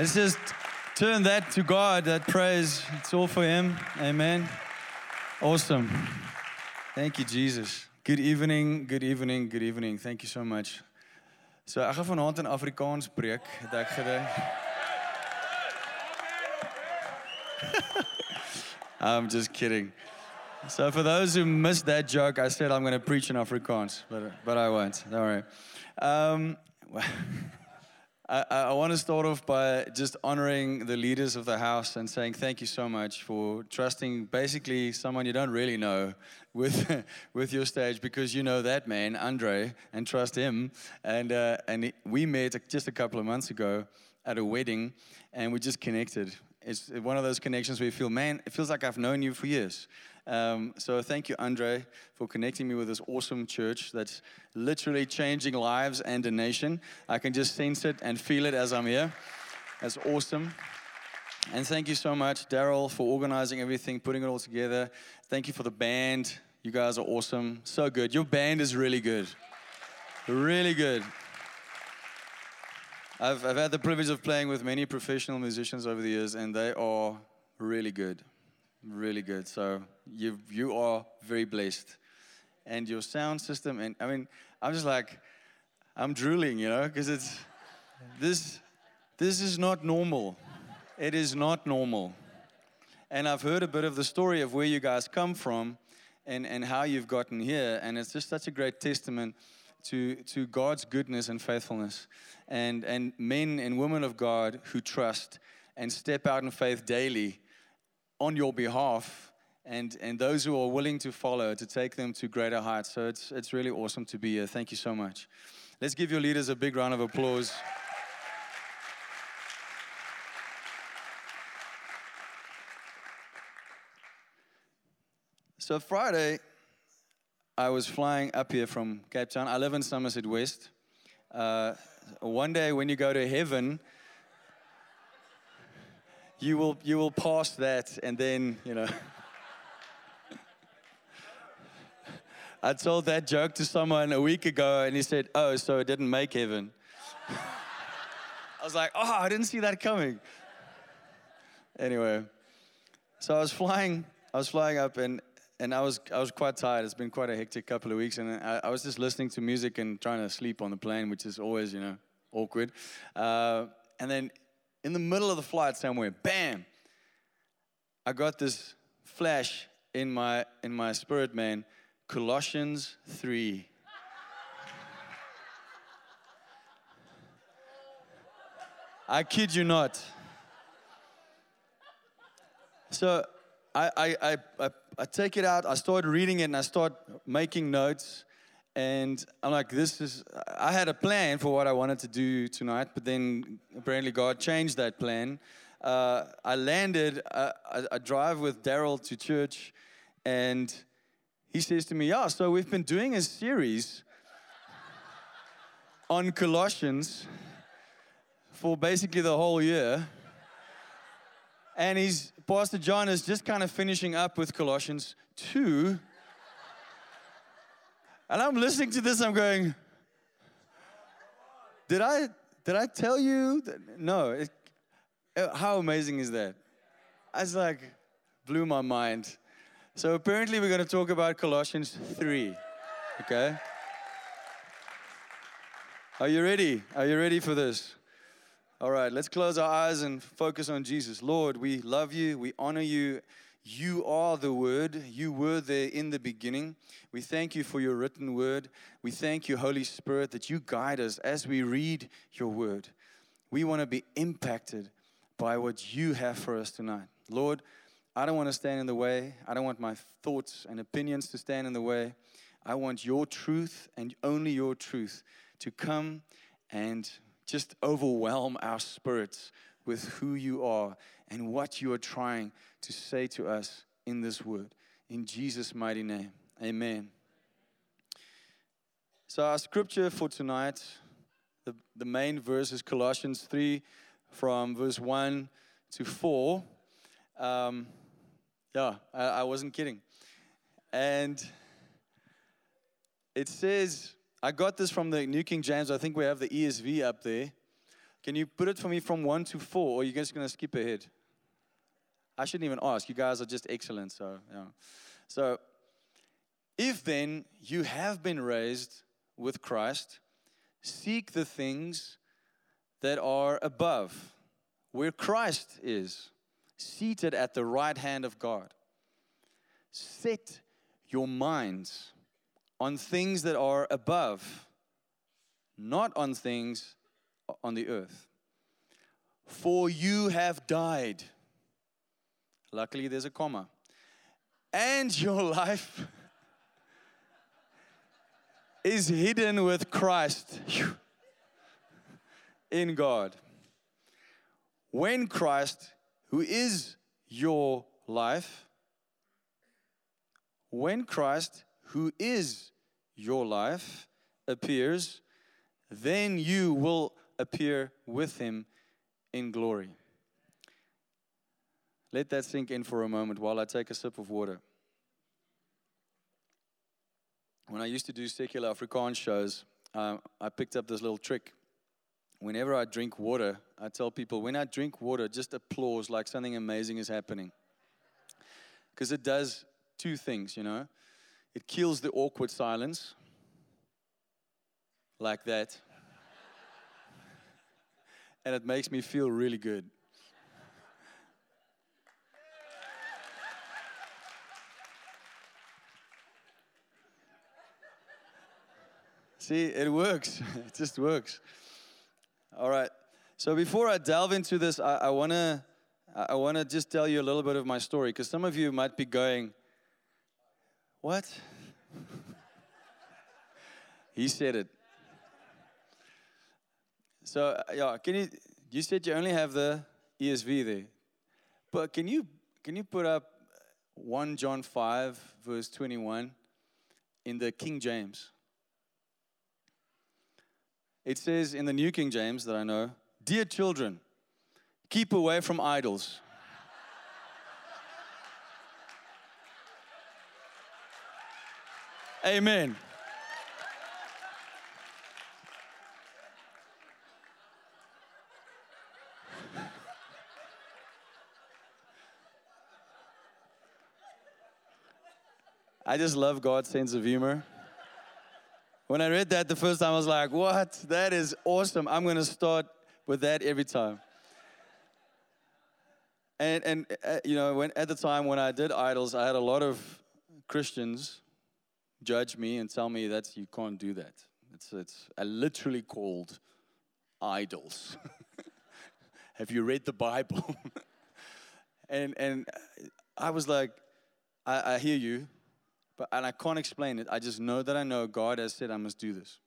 Let's just turn that to God, that praise. It's all for Him. Amen. Awesome. Thank you, Jesus. Good evening, good evening, good evening. Thank you so much. So ek gaan vanaand in Afrikaans gedink. I'm just kidding. So for those who missed that joke, I said I'm going to preach in Afrikaans, but but I won't. Don't worry. Um, I, I want to start off by just honoring the leaders of the house and saying thank you so much for trusting basically someone you don't really know with with your stage because you know that man Andre and trust him and uh, and we met just a couple of months ago at a wedding and we just connected. It's one of those connections where you feel, man, it feels like I've known you for years. Um, so thank you, Andre, for connecting me with this awesome church that's literally changing lives and a nation. I can just sense it and feel it as I'm here. That's awesome. And thank you so much, Daryl, for organizing everything, putting it all together. Thank you for the band. You guys are awesome. So good. Your band is really good. Really good. I've, I've had the privilege of playing with many professional musicians over the years, and they are really good. Really good. So you you are very blessed, and your sound system. And I mean, I'm just like, I'm drooling, you know, because it's this this is not normal. It is not normal. And I've heard a bit of the story of where you guys come from, and and how you've gotten here, and it's just such a great testament to to God's goodness and faithfulness, and and men and women of God who trust and step out in faith daily on your behalf and, and those who are willing to follow to take them to greater heights. So it's, it's really awesome to be here. Thank you so much. Let's give your leaders a big round of applause. So Friday, I was flying up here from Cape Town. I live in Somerset West. Uh, one day when you go to heaven, you will you will pass that and then you know i told that joke to someone a week ago and he said oh so it didn't make heaven i was like oh i didn't see that coming anyway so i was flying i was flying up and and I was I was quite tired. It's been quite a hectic couple of weeks, and I, I was just listening to music and trying to sleep on the plane, which is always you know awkward. Uh, and then in the middle of the flight somewhere, bam, I got this flash in my in my spirit, man. Colossians 3. I kid you not. So I, I, I, I, take it out, I start reading it, and I start making notes. And I'm like, this is, I had a plan for what I wanted to do tonight, but then apparently God changed that plan. Uh, I landed, uh, I, I drive with Daryl to church, and he says to me, Yeah, so we've been doing a series on Colossians for basically the whole year. And he's, Pastor John is just kind of finishing up with Colossians 2. And I'm listening to this, I'm going, did I, did I tell you? That? No. It, how amazing is that? I was like, blew my mind. So apparently we're going to talk about Colossians 3. Okay? Are you ready? Are you ready for this? All right, let's close our eyes and focus on Jesus. Lord, we love you, we honor you, you are the Word. You were there in the beginning. We thank you for your written word. We thank you, Holy Spirit, that you guide us as we read your word. We want to be impacted by what you have for us tonight. Lord, I don't want to stand in the way. I don't want my thoughts and opinions to stand in the way. I want your truth and only your truth to come and just overwhelm our spirits with who you are and what you are trying to say to us in this word. In Jesus' mighty name, amen. So, our scripture for tonight, the, the main verse is Colossians 3 from verse 1 to 4. Um, yeah, I, I wasn't kidding. And it says, I got this from the New King James. I think we have the ESV up there. Can you put it for me from one to four, or are you just going to skip ahead? I shouldn't even ask. You guys are just excellent. So, yeah. So, if then you have been raised with Christ, seek the things that are above, where Christ is, seated at the right hand of God. Set your minds on things that are above, not on things on the earth. For you have died. Luckily, there's a comma. And your life is hidden with Christ in God. When Christ, who is your life, when Christ, who is your life, appears, then you will appear with him in glory. Let that sink in for a moment while I take a sip of water. When I used to do secular Afrikaans shows, um, I picked up this little trick. Whenever I drink water, I tell people, when I drink water, just applause like something amazing is happening. Because it does two things, you know. It kills the awkward silence, like that. and it makes me feel really good. See, it works. it just works. All right. So before I delve into this, I, wanna I wanna just tell you a little bit of my story because some of you might be going, "What?" he said it. So uh, yeah, can you? You said you only have the ESV there, but can you can you put up one John five verse twenty one in the King James? It says in the New King James that I know, Dear children, keep away from idols. Amen. I just love God's sense of humor. When I read that the first time, I was like, what? That is awesome. I'm going to start with that every time. And, and uh, you know, when, at the time when I did idols, I had a lot of Christians judge me and tell me that you can't do that. It's, it's I literally called idols. Have you read the Bible? and, and I was like, I, I hear you, but, and I can't explain it. I just know that I know God has said I must do this.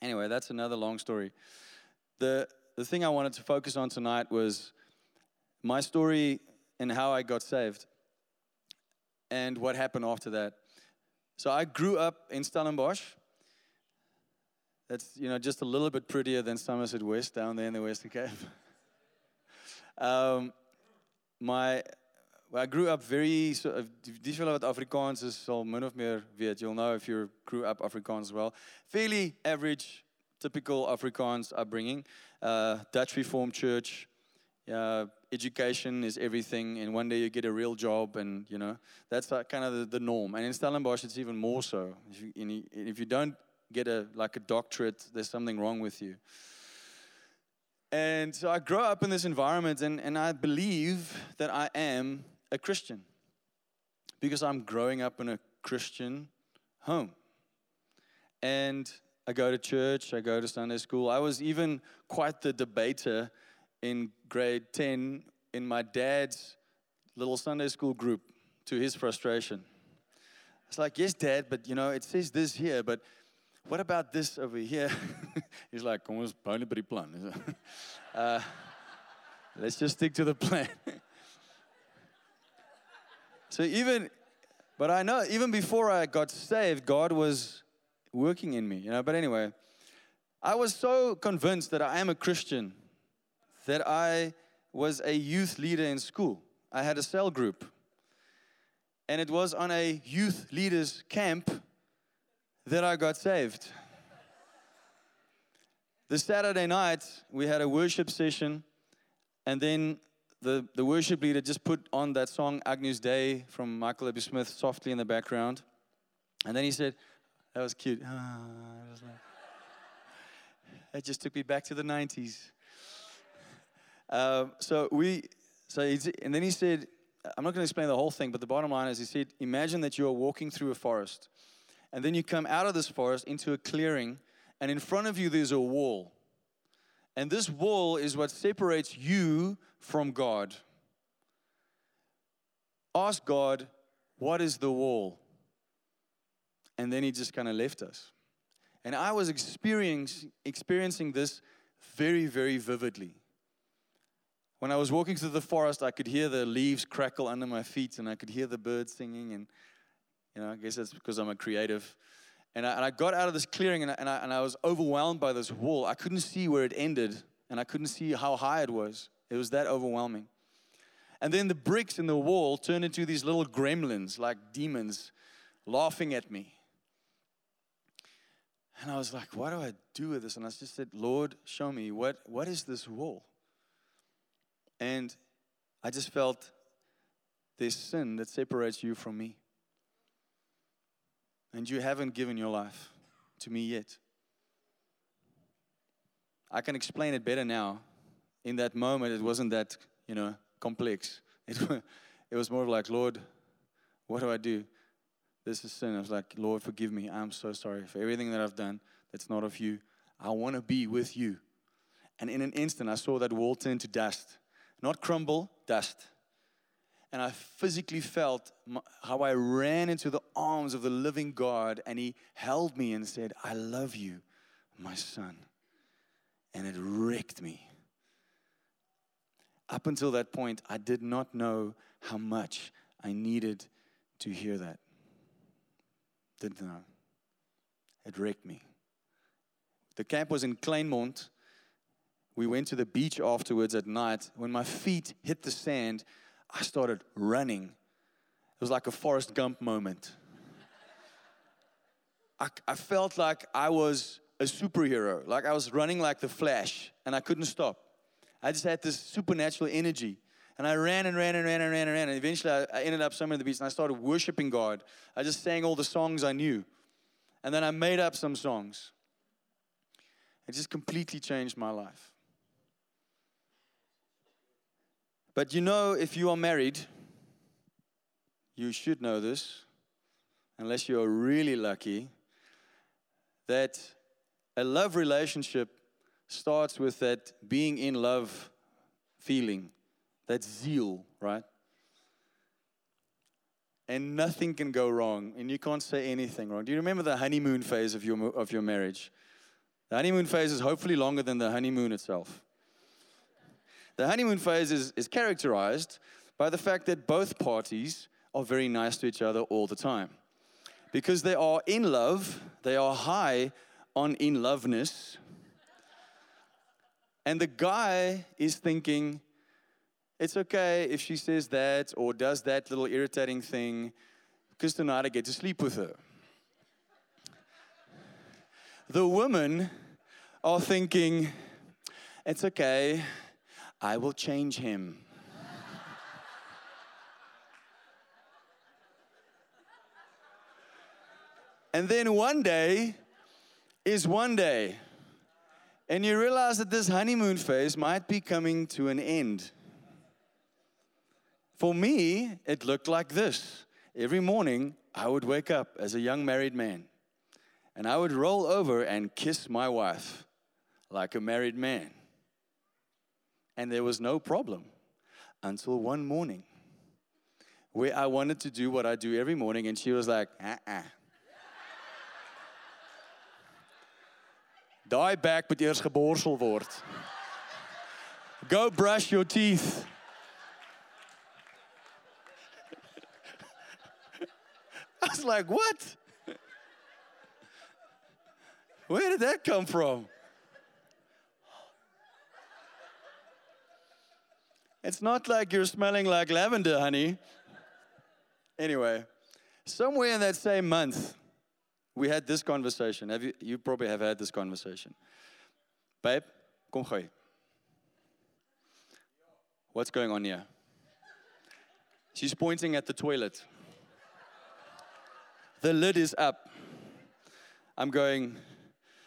Anyway, that's another long story. The, the thing I wanted to focus on tonight was my story and how I got saved and what happened after that. So I grew up in Stellenbosch. That's you know just a little bit prettier than Somerset West down there in the Western Cape. um, my I grew up very, so, uh, die julle Afrikaans is, sal min of meer. You'll know if you grew up Afrikaans as well. Fairly average, typical Afrikaans upbringing. Uh, Dutch Reformed Church. Uh, education is everything, and one day you get a real job, and you know that's like kind of the, the, norm. And in Stellenbosch, it's even more so. If you, if you don't get a like a doctorate, there's something wrong with you. And so I grew up in this environment, and, and I believe that I am a Christian because I'm growing up in a Christian home. And I go to church, I go to Sunday school. I was even quite the debater in grade 10 in my dad's little Sunday school group to his frustration. It's like, yes, dad, but you know, it says this here, but what about this over here? He's like, net by die plan. uh, let's just stick to the plan. So even, but I know even before I got saved, God was working in me, you know. But anyway, I was so convinced that I am a Christian that I was a youth leader in school. I had a cell group. And it was on a youth leaders camp that I got saved. the Saturday night, we had a worship session, and then the, the worship leader just put on that song Agnus Dei from Michael W. Smith softly in the background. And then he said, That was cute. Ah, it just took me back to the 90s. Um, so we, so and then he said, I'm not going to explain the whole thing, but the bottom line is he said, Imagine that you are walking through a forest, and then you come out of this forest into a clearing, and in front of you there's a wall. And this wall is what separates you from God. Ask God, what is the wall? And then he just kind of left us. And I was experiencing, this very, very vividly. When I was walking through the forest, I could hear the leaves crackle under my feet and I could hear the birds singing. And, you know, I guess that's because I'm a creative. And I, and I got out of this clearing and I, and, I, and I was overwhelmed by this wall. I couldn't see where it ended and I couldn't see how high it was. It was that overwhelming. And then the bricks in the wall turned into these little gremlins, like demons, laughing at me. And I was like, what do I do with this? And I just said, Lord, show me, what, what is this wall? And I just felt there's sin that separates you from me. And you haven't given your life to me yet. I can explain it better now. In that moment, it wasn't that, you know, complex. It, it was more like, Lord, what do I do? This is sin. I was like, Lord, forgive me. I'm so sorry for everything that I've done that's not of you. I want to be with you. And in an instant, I saw that wall turn to dust. Not crumble, dust. And I physically felt how I ran into the arms of the living God, and He held me and said, I love you, my son and it wrecked me. Up until that point, I did not know how much I needed to hear that. Didn't know. It wrecked me. The camp was in Kleinmond. We went to the beach afterwards at night. When my feet hit the sand, I started running. It was like a Forrest Gump moment. I, I felt like I was a superhero. Like I was running like the Flash and I couldn't stop. I just had this supernatural energy. And I ran and ran and ran and ran and ran. And eventually I, ended up somewhere in the beach and I started worshiping God. I just sang all the songs I knew. And then I made up some songs. It just completely changed my life. But you know, if you are married, you should know this, unless you are really lucky, that a love relationship starts with that being in love feeling, that zeal, right? And nothing can go wrong, and you can't say anything wrong. Do you remember the honeymoon phase of your, of your marriage? The honeymoon phase is hopefully longer than the honeymoon itself. The honeymoon phase is, is characterized by the fact that both parties are very nice to each other all the time. Because they are in love, they are high on in loveness. And the guy is thinking, it's okay if she says that or does that little irritating thing, because tonight I get to sleep with her. The women are thinking, it's okay, I will change him. and then one day, is one day. And you realize that this honeymoon phase might be coming to an end. For me, it looked like this. Every morning, I would wake up as a young married man, and I would roll over and kiss my wife like a married man. And there was no problem until one morning where I wanted to do what I do every morning, and she was like, uh uh Daai bek moet eers geborsel word. Go brush your teeth. I was like, what? Where did that come from? It's not like you're smelling like lavender, honey. Anyway, somewhere in that same month, we had this conversation. Have you, you probably have had this conversation. Babe, kom gou. What's going on here? She's pointing at the toilet. The lid is up. I'm going,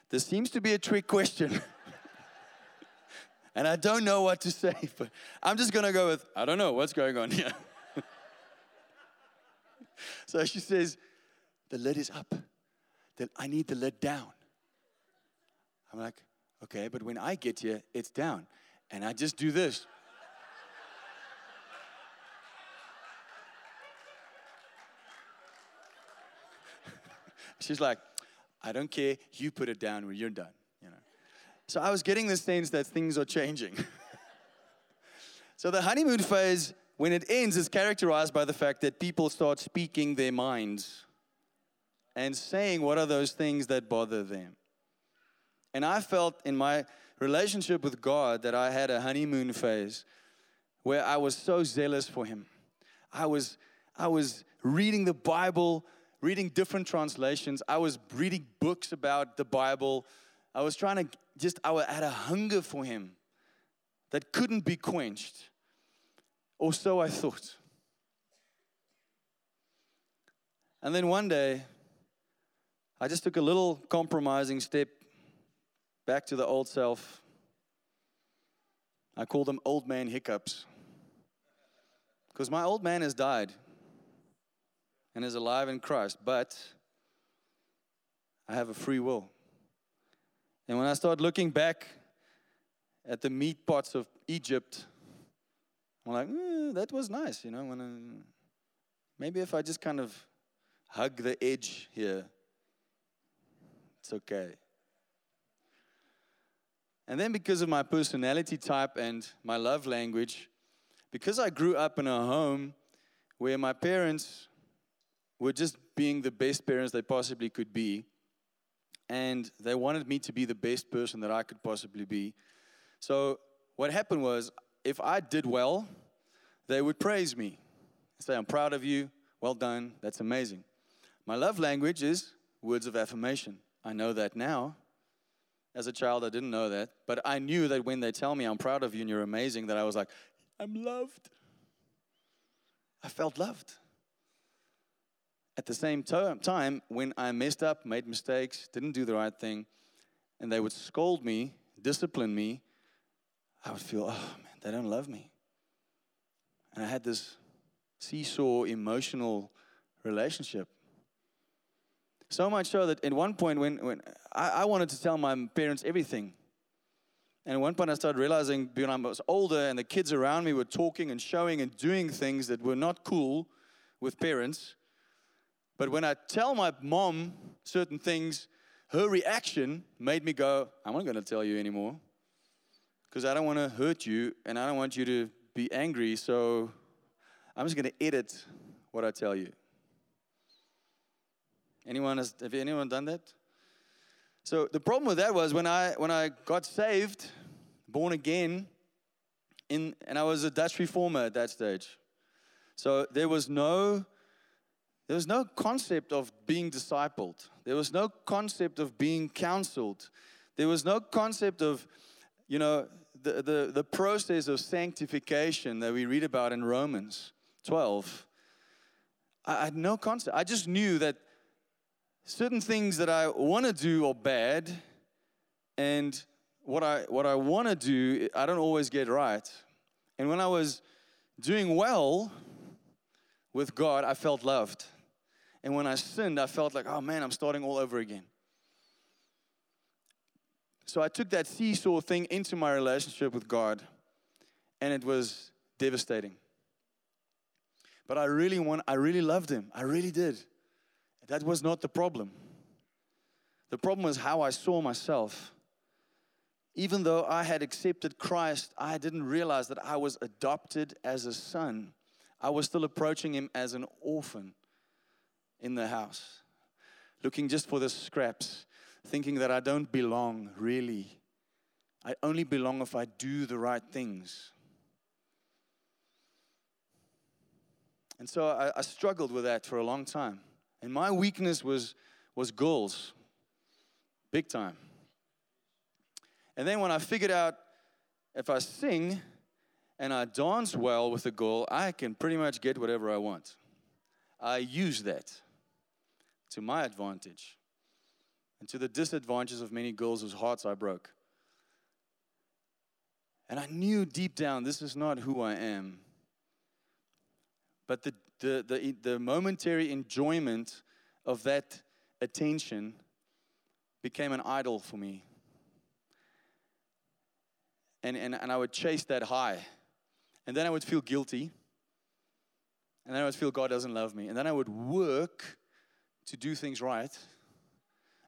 this seems to be a trick question. and I don't know what to say, but I'm just to go with, I don't know what's going on here. so she says, the lid is up. Then I need the lid down. I'm like, okay, but when I get here, it's down. And I just do this. She's like, I don't care. You put it down when you're done. You know. So I was getting the sense that things are changing. so the honeymoon phase, when it ends, is characterized by the fact that people start speaking their minds and saying what are those things that bother them. And I felt in my relationship with God that I had a honeymoon phase where I was so zealous for Him. I was, I was reading the Bible reading different translations. I was reading books about the Bible. I was trying to just, I had a hunger for him that couldn't be quenched. Or so I thought. And then one day, I just took a little compromising step back to the old self. I call them old man hiccups. Because my old man has died and is alive in Christ, but I have a free will. And when I start looking back at the meat pots of Egypt, I'm like, eh, that was nice, you know. When I, maybe if I just kind of hug the edge here, it's okay. And then because of my personality type and my love language, because I grew up in a home where my parents were just being the best parents they possibly could be. And they wanted me to be the best person that I could possibly be. So, what happened was, if I did well, they would praise me. Say, I'm proud of you. Well done. That's amazing. My love language is words of affirmation. I know that now. As a child, I didn't know that. But I knew that when they tell me, I'm proud of you and you're amazing, that I was like, I'm loved. I felt loved. At the same time, when I messed up, made mistakes, didn't do the right thing, and they would scold me, discipline me, I would feel, oh man, they don't love me. And I had this seesaw emotional relationship. So much so that at one point, when, when I, I wanted to tell my parents everything, and at one point, I started realizing when I was older and the kids around me were talking and showing and doing things that were not cool with parents, but when I tell my mom certain things, her reaction made me go, I'm not going to tell you anymore because I don't want to hurt you and I don't want you to be angry. So I'm just going to edit what I tell you. Anyone has, have anyone done that? So the problem with that was when I when I got saved, born again, in and I was a Dutch reformer at that stage. So there was no there was no concept of being discipled. There was no concept of being counseled. There was no concept of, you know, the, the, the process of sanctification that we read about in Romans 12. I, had no concept. I just knew that certain things that I want to do are bad, and what I, what I want to do, I don't always get right. And when I was doing well with God, I felt loved. And when I sinned, I felt like, oh man, I'm starting all over again. So I took that seesaw thing into my relationship with God, and it was devastating. But I really want, I really loved him. I really did. That was not the problem. The problem was how I saw myself. Even though I had accepted Christ, I didn't realize that I was adopted as a son. I was still approaching him as an orphan in the house, looking just for the scraps, thinking that I don't belong really. I only belong if I do the right things. And so I, I, struggled with that for a long time. And my weakness was, was girls, big time. And then when I figured out if I sing and I dance well with a girl, I can pretty much get whatever I want. I use that to my advantage and to the disadvantages of many girls whose hearts I broke. And I knew deep down this is not who I am. But the, the, the, the momentary enjoyment of that attention became an idol for me. And, and, and I would chase that high. And then I would feel guilty. And then I would feel God doesn't love me. And then I would work to do things right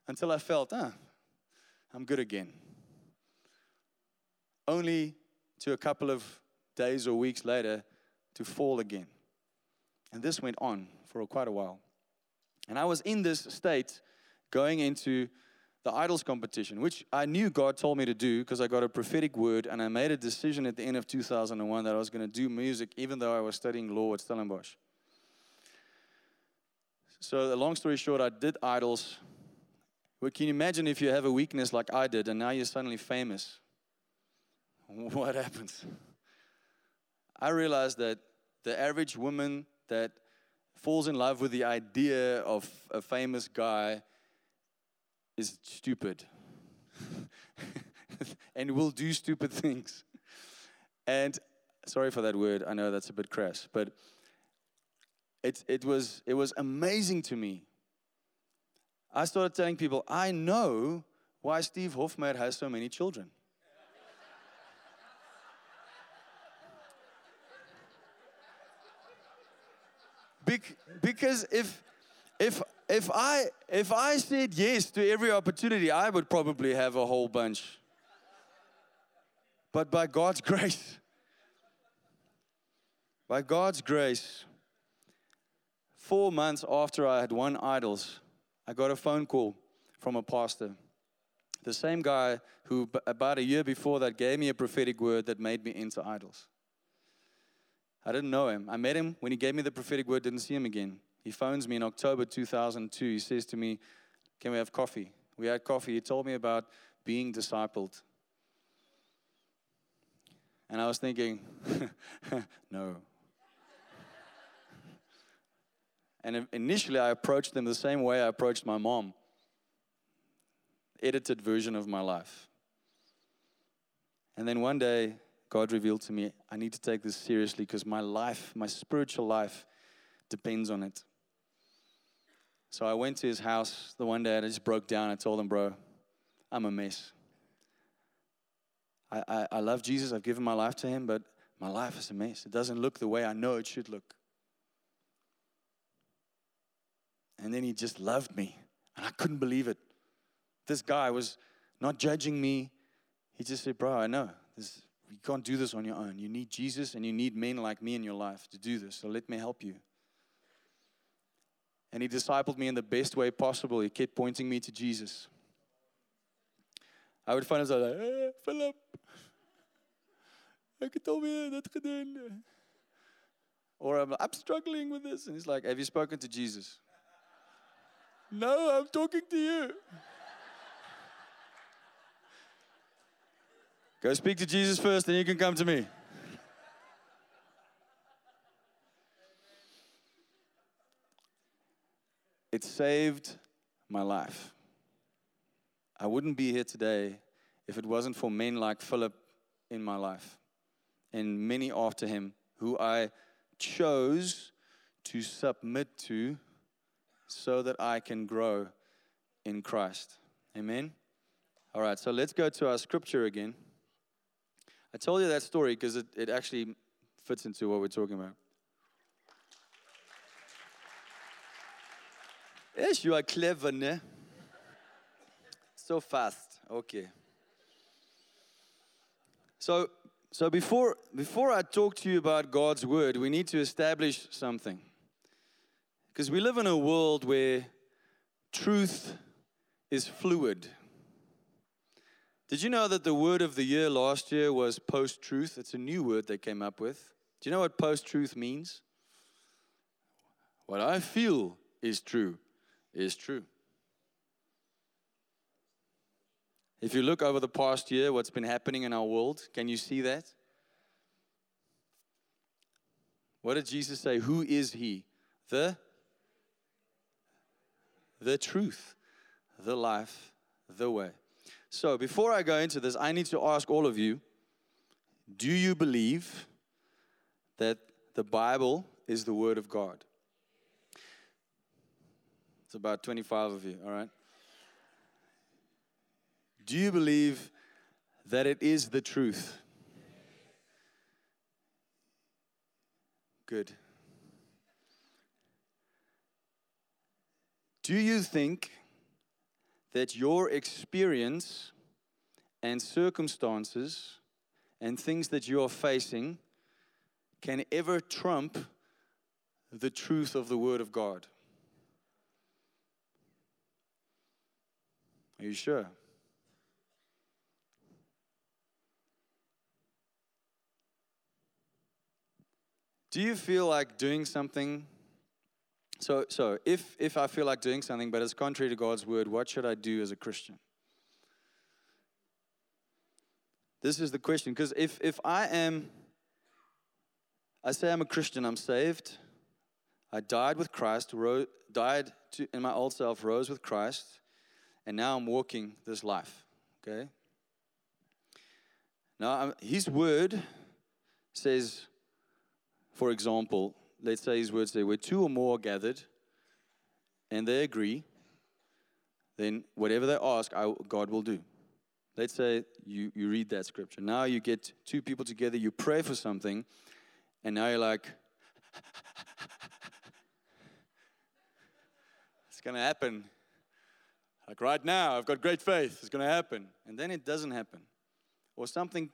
until I felt, ah, I'm good again. Only to a couple of days or weeks later to fall again. And this went on for quite a while. And I was in this state going into the idols competition, which I knew God told me to do because I got a prophetic word and I made a decision at the end of 2001 that I was going to do music even though I was studying law at Stellenbosch. So, the long story short, I did idols. Well, can you imagine if you have a weakness like I did and now you're suddenly famous? What happens? I realized that the average woman that falls in love with the idea of a famous guy is stupid and will do stupid things. And sorry for that word, I know that's a bit crass, but it, it, was, it was amazing to me. I started telling people, I know why Steve Hofmeyr has so many children. because if if if I if I said yes to every opportunity, I would probably have a whole bunch. But by God's grace, by God's grace, four months after I had won idols, I got a phone call from a pastor. The same guy who, about a year before that, gave me a prophetic word that made me into idols. I didn't know him. I met him when he gave me the prophetic word, didn't see him again. He phones me in October 2002. He says to me, Can we have coffee? We had coffee. He told me about being discipled. And I was thinking, no. And initially, I approached them the same way I approached my mom edited version of my life. And then one day, God revealed to me, I need to take this seriously because my life, my spiritual life, depends on it. So I went to his house the one day, and I just broke down. I told him, Bro, I'm a mess. I, I, I love Jesus, I've given my life to him, but my life is a mess. It doesn't look the way I know it should look. And then he just loved me, and I couldn't believe it. This guy was not judging me. He just said, Bro, I know. This, you can't do this on your own. You need Jesus and you need men like me in your life to do this. So let me help you. And he discipled me in the best way possible. He kept pointing me to Jesus. I would find myself like, hey, Philip, ek het alweer dit gedoen. Or I'm, I'm struggling with this. And he's like, Have you spoken to Jesus? No, I'm talking to you. Go speak to Jesus first, then you can come to me. It saved my life. I wouldn't be here today if it wasn't for men like Philip in my life and many after him who I chose to submit to so that I can grow in Christ. Amen. All right, so let's go to our scripture again. I told you that story because it, it actually fits into what we're talking about. Yes, you are clever, ne? So fast. Okay. So, so before, before I talk to you about God's word, we need to establish something. Because we live in a world where truth is fluid. Did you know that the word of the year last year was post truth? It's a new word they came up with. Do you know what post truth means? What I feel is true is true. If you look over the past year, what's been happening in our world, can you see that? What did Jesus say? Who is he? The the truth, the life, the way. So, before I go into this, I need to ask all of you, do you believe that the Bible is the word of God? It's about 25 of you, all right? Do you believe that it is the truth? Good. Do you think that your experience and circumstances and things that you are facing can ever trump the truth of the Word of God? Are you sure? Do you feel like doing something? So, so if, if I feel like doing something but it's contrary to God's word, what should I do as a Christian? This is the question. Because if, if I am, I say I'm a Christian, I'm saved, I died with Christ, died to, in my old self, rose with Christ, and now I'm walking this life. Okay? Now, I'm, His word says, for example, let's say His words say, where two or more are gathered and they agree, then whatever they ask, I, God will do. Let's say you, you read that scripture. Now you get two people together, you pray for something, and now you're like, it's going to happen. Like right now, I've got great faith, it's going to happen. And then it doesn't happen. Or something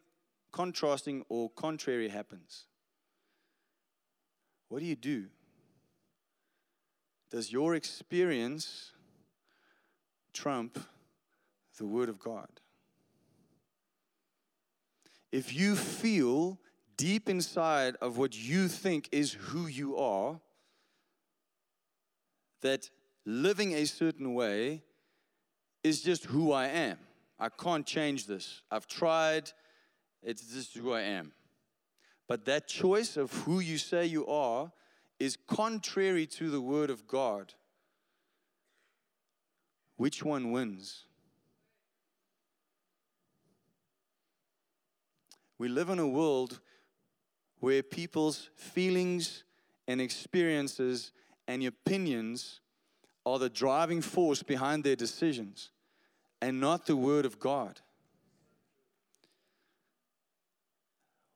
contrasting or contrary happens. What do you do? Does your experience trump the Word of God? If you feel deep inside of what you think is who you are, that living a certain way is just who I am. I can't change this. I've tried, it's just who I am. But that choice of who you say you are is contrary to the Word of God. Which one wins? We live in a world where people's feelings and experiences and opinions are the driving force behind their decisions and not the Word of God.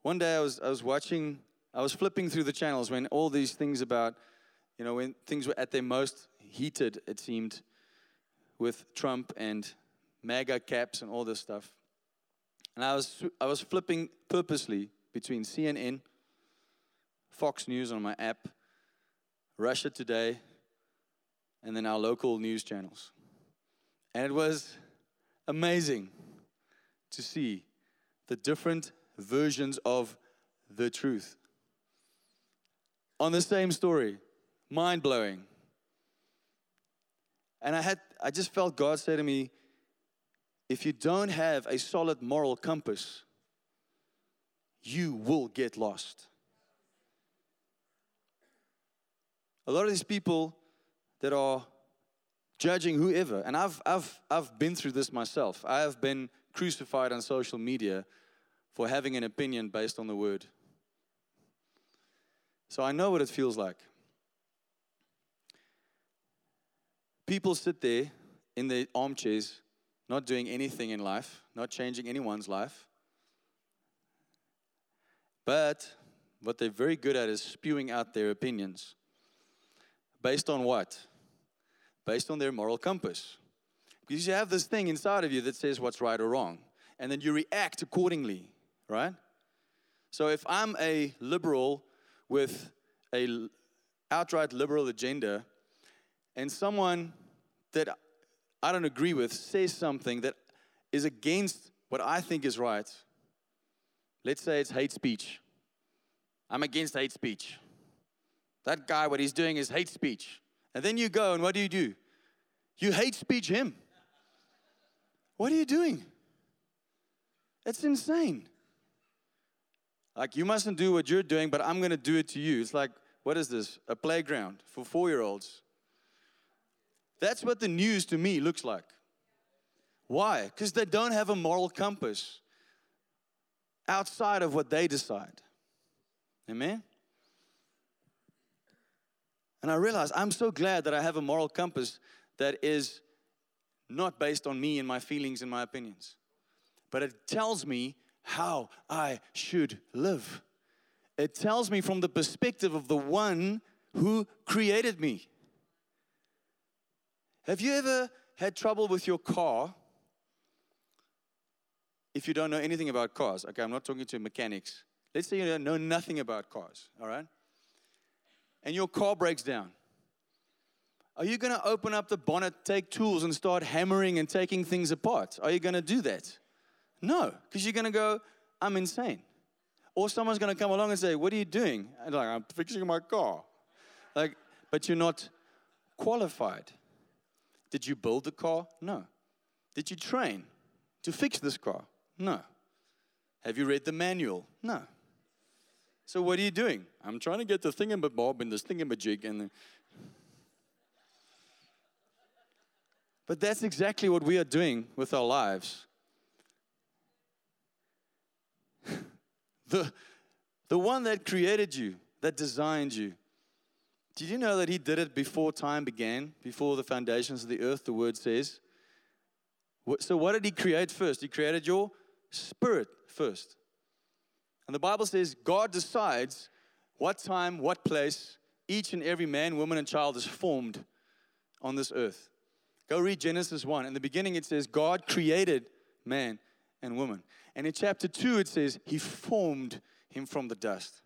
One day I was, I was watching, I was flipping through the channels when all these things about, you know, when things were at their most heated, it seemed, with Trump and MAGA caps and all this stuff. And I was, I was flipping purposely between CNN, Fox News on my app, Russia Today, and then our local news channels. And it was amazing to see the different versions of the truth. On the same story, mind blowing. And I had I just felt God say to me, if you don't have a solid moral compass, you will get lost. A lot of these people that are judging whoever. And I've, I've, I've been through this myself. I have been crucified on social media for having an opinion based on the word. So I know what it feels like. People sit there in their armchairs, not doing anything in life, not changing anyone's life. But what they're very good at is spewing out their opinions. Based on what? Based on their moral compass. Because you have this thing inside of you that says what's right or wrong. And then you react accordingly, right? So if I'm a liberal with a outright liberal agenda and someone that I don't agree with says something that is against what I think is right, let's say it's hate speech. I'm against hate speech. That guy, what he's doing is hate speech. And then you go and what do you do? You hate speech him. What are you doing? It's insane. Like, you mustn't do what you're doing, but I'm going to do it to you. It's like, what is this? A playground for four year olds. That's what the news to me looks like. Why? Because they don't have a moral compass outside of what they decide. Amen? And I realize I'm so glad that I have a moral compass that is not based on me and my feelings and my opinions, but it tells me how I should live. It tells me from the perspective of the one who created me. Have you ever had trouble with your car? If you don't know anything about cars, okay, I'm not talking to mechanics. Let's say you know nothing about cars, all right? And your car breaks down. Are you going to open up the bonnet, take tools, and start hammering and taking things apart? Are you going to do that? No, because you're going to go, I'm insane. Or someone's going to come along and say, What are you doing? And like, I'm fixing my car. Like, but you're not qualified. Did you build the car? No. Did you train to fix this car? No. Have you read the manual? No. So what are you doing? I'm trying to get the thingamabob and this thingamajig and the... But that's exactly what we are doing with our lives. The, the one that created you, that designed you, did you know that He did it before time began, before the foundations of the earth, the word says? So, what did He create first? He created your spirit first. And the Bible says God decides what time, what place each and every man, woman, and child is formed on this earth. Go read Genesis 1. In the beginning, it says God created man and woman. And in chapter 2, it says He formed him from the dust.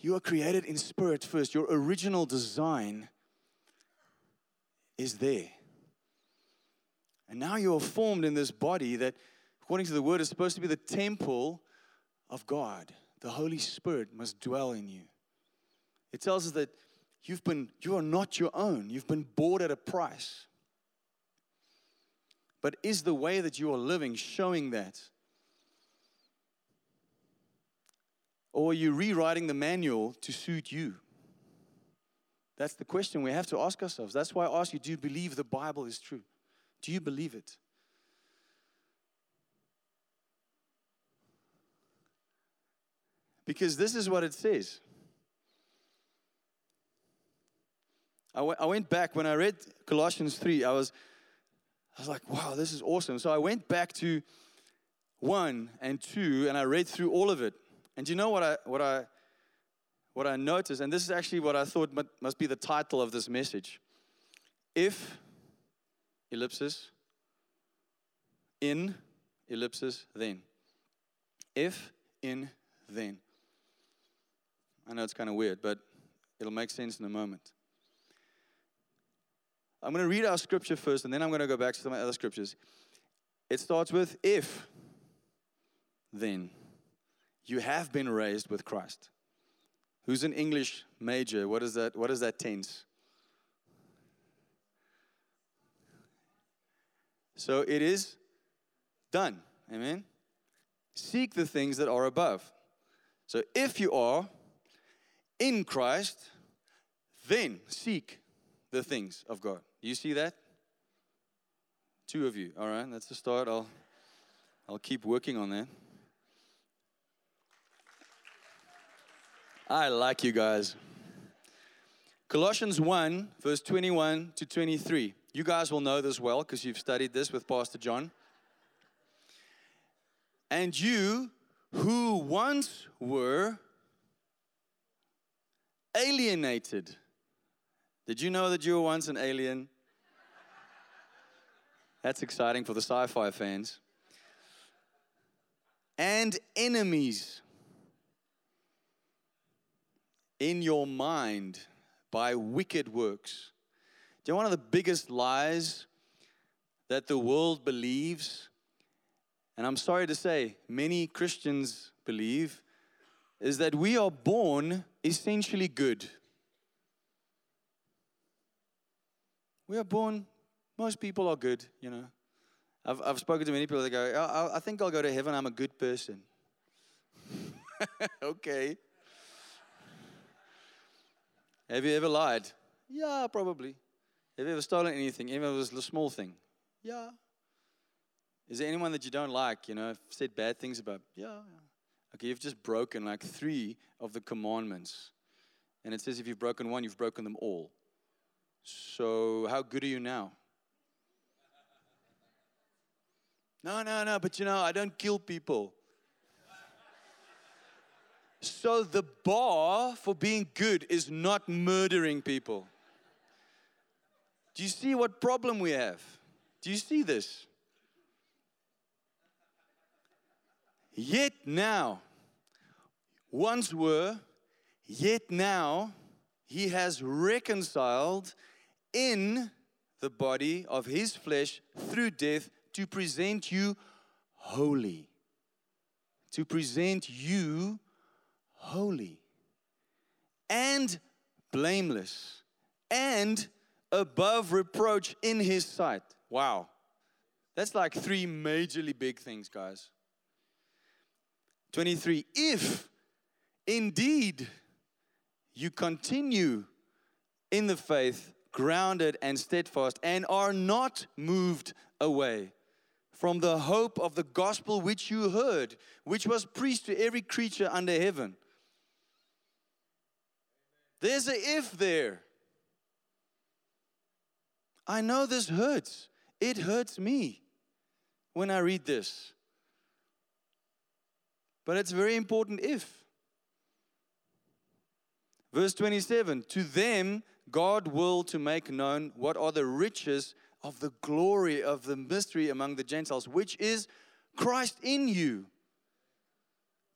You are created in spirit first. Your original design is there. And now you are formed in this body that, according to the word, is supposed to be the temple of God. The Holy Spirit must dwell in you. It tells us that you've been, you are not your own. You've been bought at a price. But is the way that you are living showing that? Or are you rewriting the manual to suit you? That's the question we have to ask ourselves. That's why I ask you do you believe the Bible is true? Do you believe it? Because this is what it says. I, w- I went back when I read Colossians 3, I was, I was like, wow, this is awesome. So I went back to 1 and 2 and I read through all of it. And you know what I, what I, what I noticed, and this is actually what I thought must be the title of this message. If, ellipsis, in, ellipsis, then. If, in, then. I know it's kind of weird, but it'll make sense in a moment. I'm going to read our scripture first, and then I'm going to go back to some other scriptures. It starts with if, then you have been raised with Christ. Who's an English major? What is that? What is that tense? So it is done. Amen. Seek the things that are above. So if you are in Christ, then seek the things of God. You see that? Two of you. All right, that's the start. I'll I'll keep working on that. I like you guys. Colossians 1, verse 21 to 23. You guys will know this well because you've studied this with Pastor John. And you who once were alienated. Did you know that you were once an alien? That's exciting for the sci fi fans. And enemies in your mind by wicked works. Do you know one of the biggest lies that the world believes? And I'm sorry to say, many Christians believe, is that we are born essentially good. We are born, most people are good, you know. I've, I've spoken to many people that go, I, I think I'll go to heaven. I'm a good person. okay. Have you ever lied? Yeah, probably. Have you ever stolen anything? Even if it was a small thing? Yeah. Is there anyone that you don't like, you know, said bad things about? Yeah. Okay, you've just broken like three of the commandments. And it says if you've broken one, you've broken them all. So, how good are you now? No, no, no, but you know, I don't kill people. So, the bar for being good is not murdering people. Do you see what problem we have? Do you see this? Yet now, once were, yet now, he has reconciled in the body of his flesh through death to present you holy. To present you holy and blameless and above reproach in his sight. Wow. That's like three majorly big things, guys. 23. If indeed you continue in the faith, grounded and steadfast, and are not moved away from the hope of the gospel which you heard, which was preached to every creature under heaven. There's a if there. I know this hurts. It hurts me when I read this. But it's very important if. Verse 27 To them God will to make known what are the riches of the glory of the mystery among the Gentiles, which is Christ in you.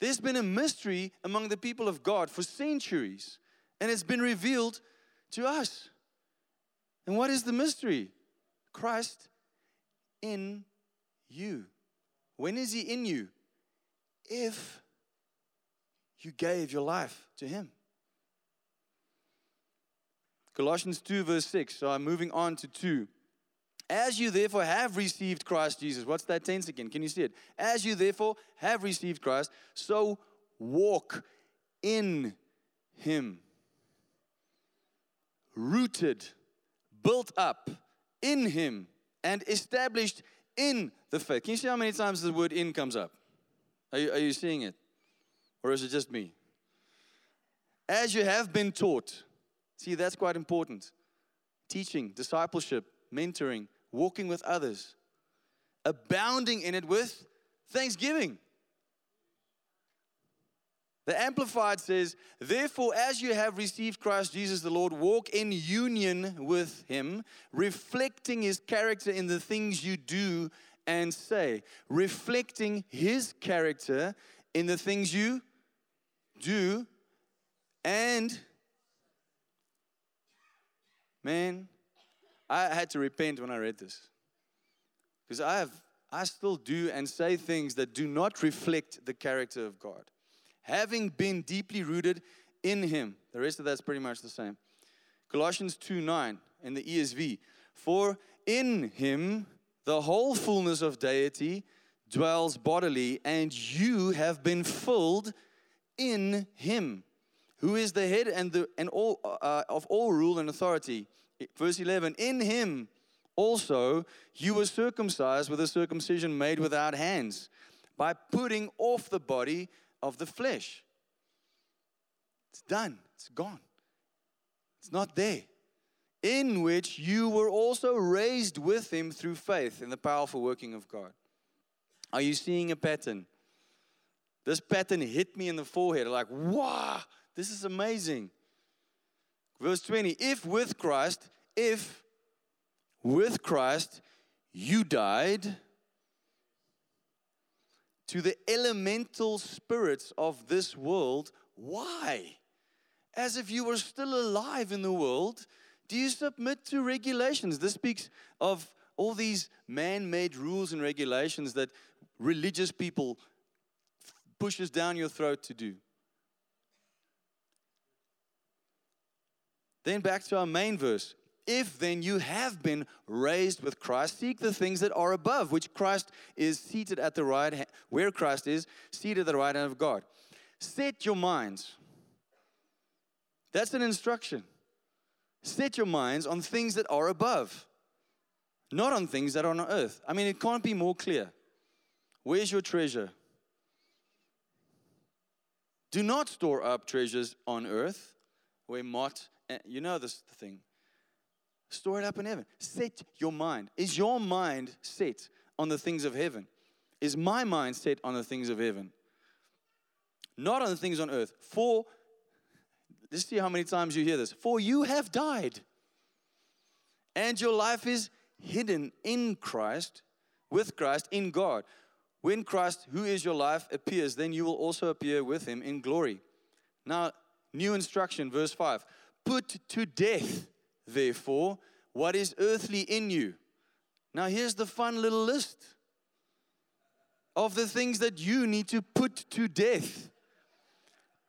There's been a mystery among the people of God for centuries, and it's been revealed to us. And what is the mystery? Christ in you. When is He in you? If you gave your life to Him. Colossians 2, verse 6. So I'm moving on to 2. As you therefore have received Christ Jesus. What's that tense again? Can you see it? As you therefore have received Christ, so walk in Him. Rooted built up in Him and established in the faith. Can you see how many times the word in comes up? Are you, are you seeing it? Or is it just me? As you have been taught. See, that's quite important. Teaching, discipleship, mentoring, walking with others, abounding in it with thanksgiving. The Amplified says, Therefore, as you have received Christ Jesus the Lord, walk in union with him, reflecting his character in the things you do and say. Reflecting his character in the things you do and man i had to repent when i read this because i have i still do and say things that do not reflect the character of god having been deeply rooted in him. The rest of that's pretty much the same. Colossians 2 9 in the ESV. For in him the whole fullness of deity dwells bodily, and you have been filled in him, who is the head and, the, and all, uh, of all rule and authority. Verse 11 In him also you were circumcised with a circumcision made without hands, by putting off the body of the flesh. It's done, it's gone, it's not there. In which you were also raised with him through faith in the powerful working of God. Are you seeing a pattern? This pattern hit me in the forehead, like, wow, this is amazing. Verse 20 If with Christ, if with Christ you died, to the elemental spirits of this world. Why? As if you were still alive in the world, do you submit to regulations? This speaks of all these man made rules and regulations that religious people pushes down your throat to do. Then back to our main verse. If then you have been raised with Christ, seek the things that are above, which Christ is seated at the right hand, where Christ is seated at the right hand of God. Set your minds. That's an instruction. Set your minds on things that are above, not on things that are on earth. I mean, it can't be more clear. Where's your treasure? Do not store up treasures on earth where moth, you know this thing. Store it up in heaven. Set your mind. Is your mind set on the things of heaven? Is my mind set on the things of heaven? Not on the things on earth. For, let's see how many times you hear this. For you have died, and your life is hidden in Christ, with Christ, in God. When Christ, who is your life, appears, then you will also appear with him in glory. Now, new instruction, verse 5. Put to death, therefore, what is earthly in you. Now, here's the fun little list of the things that you need to put to death.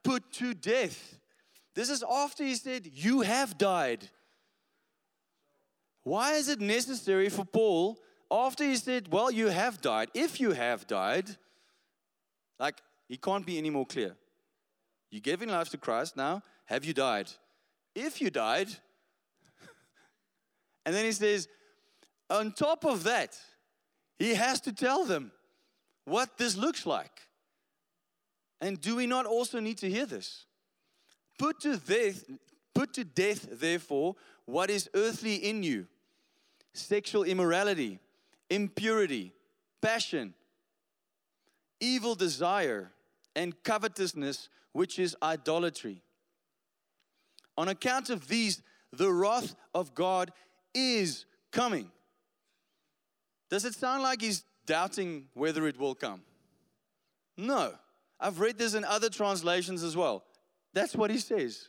Put to death. This is after he said, You have died. Why is it necessary for Paul after he said, Well, you have died, if you have died, like he can't be any more clear. You're giving life to Christ now, have you died? If you died, and then he says, on top of that, he has to tell them what this looks like. And do we not also need to hear this? Put to death, put to death, therefore, what is earthly in you sexual immorality impurity, passion, evil desire, and covetousness, which is idolatry. On account of these, the wrath of God is coming. Does it sound like he's doubting whether it will come? No. I've read this in other translations as well. That's what he says.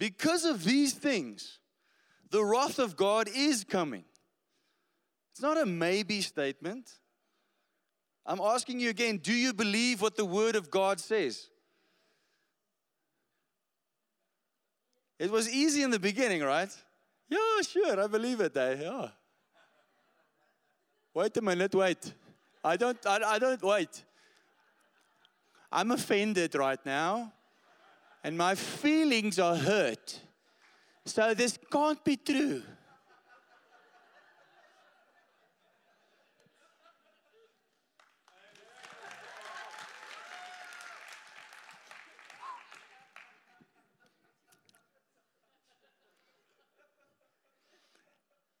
Because of these things, the wrath of God is coming. It's not a maybe statement. I'm asking you again do you believe what the Word of God says? It was easy in the beginning, right? Yeah, sure, I believe it. Eh? Yeah. Wait a minute, wait. I don't, I, I don't, wait. I'm offended right now, and my feelings are hurt. So this can't be true.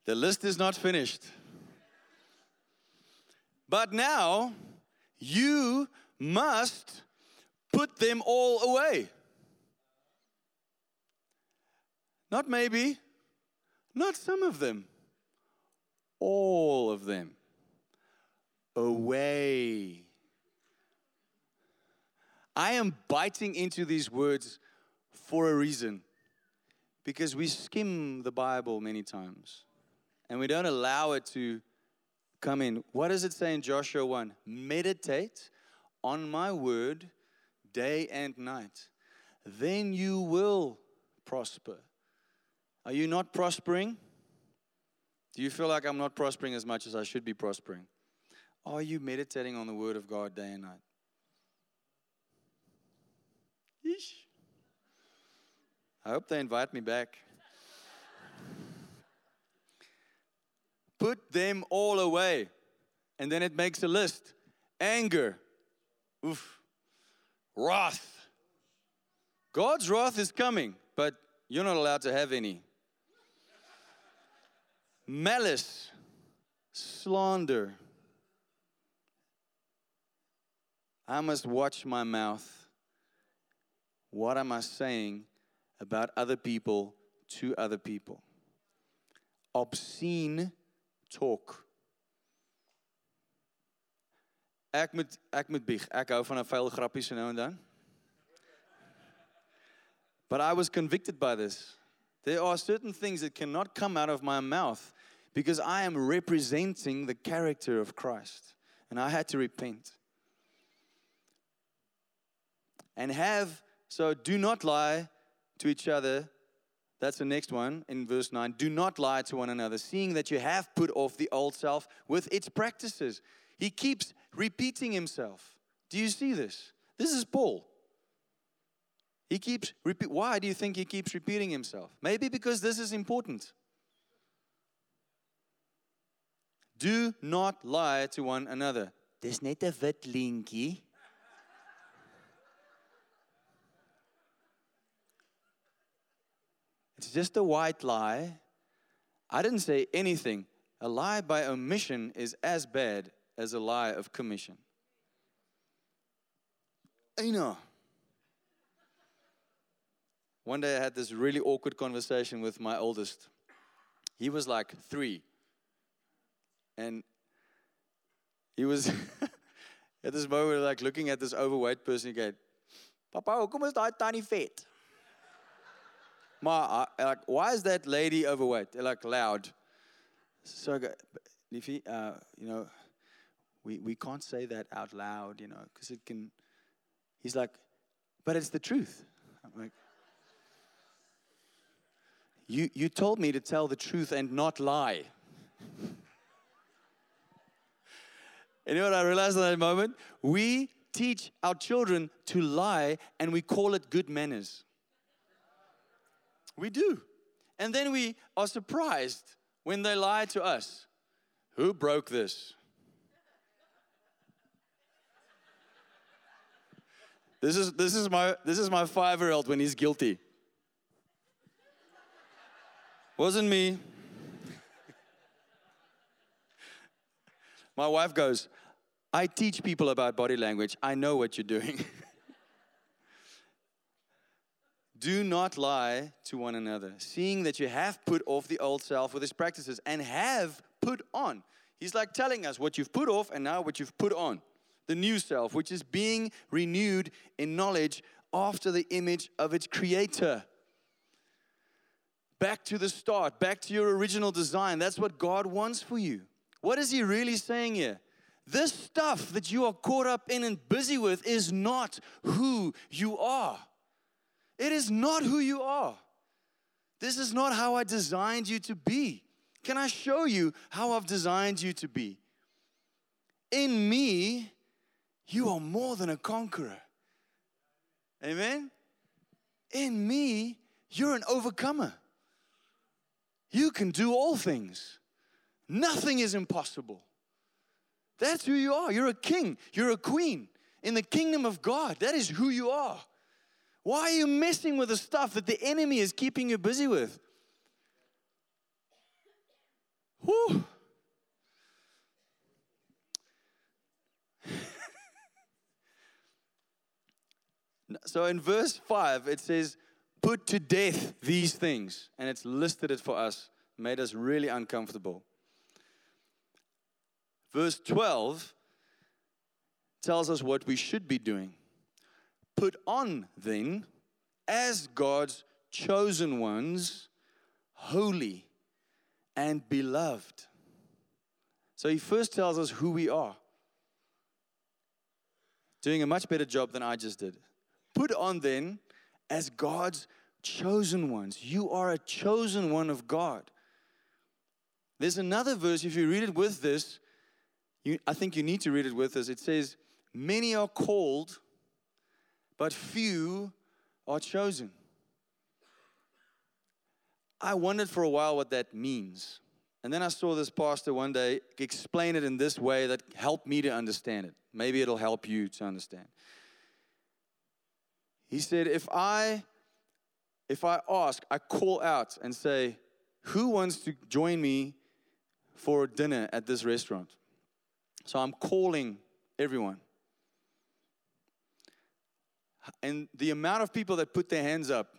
The list is not finished. But now you must put them all away. Not maybe, not some of them, all of them away. I am biting into these words for a reason because we skim the Bible many times and we don't allow it to come in. What does it say in Joshua 1? Meditate on my word day and night. Then you will prosper. Are you not prospering? Do you feel like I'm not prospering as much as I should be prospering? Are you meditating on the word of God day and night? Yeesh. I hope they invite me back. Put them all away. And then it makes a list anger, oof, wrath. God's wrath is coming, but you're not allowed to have any. Malice, slander. I must watch my mouth. What am I saying about other people to other people? Obscene talk. Ek moet ek moet bieg. Ek hou van 'n vuil grappie nou en dan. But I was convicted by this. There are certain things that cannot come out of my mouth because I am representing the character of Christ. And I had to repent. And have, so do not lie to each other, That's the next one in verse 9. Do not lie to one another, seeing that you have put off the old self with its practices. He keeps repeating himself. Do you see this? This is Paul. He keeps repeat. Why do you think he keeps repeating himself? Maybe because this is important. Do not lie to one another. Dis net 'n wit It's just a white lie. I didn't say anything. A lie by omission is as bad as a lie of commission. You know. One day I had this really awkward conversation with my oldest. He was like three. And he was at this moment like looking at this overweight person. He go, Papa, hoekom is daai tannie vet? Uh, like, why is that lady overweight? Like loud. So I go, Leafy, uh, you know, we, we can't say that out loud, you know, because it can. He's like, but it's the truth. I'm like, you, you told me to tell the truth and not lie. you know what I realized in that moment? We teach our children to lie and we call it good manners. We do. And then we are surprised when they lie to us. Who broke this? This is, this is my, this is my five year old when he's guilty. Wasn't me. my wife goes, I teach people about body language. I know what you're doing. Do not lie to one another, seeing that you have put off the old self with its practices and have put on. He's like telling us what you've put off and now what you've put on. The new self, which is being renewed in knowledge after the image of its creator. Back to the start, back to your original design. That's what God wants for you. What is He really saying here? This stuff that you are caught up in and busy with is not who you are. It is not who you are. This is not how I designed you to be. Can I show you how I've designed you to be? In me, you are more than a conqueror. Amen? In me, you're an overcomer. You can do all things, nothing is impossible. That's who you are. You're a king, you're a queen in the kingdom of God. That is who you are. Why are you messing with the stuff that the enemy is keeping you busy with? Whew. so in verse 5, it says, Put to death these things. And it's listed it for us, made us really uncomfortable. Verse 12 tells us what we should be doing. Put on then, as God's chosen ones, holy and beloved. So he first tells us who we are. Doing a much better job than I just did. Put on then, as God's chosen ones. You are a chosen one of God. There's another verse, if you read it with this, you, I think you need to read it with us. It says, Many are called, but few are chosen. I wondered for a while what that means. And then I saw this pastor one day explain it in this way that helped me to understand it. Maybe it'll help you to understand. He said, if I if I ask, I call out and say, who wants to join me for dinner at this restaurant? So I'm calling everyone and the amount of people that put their hands up,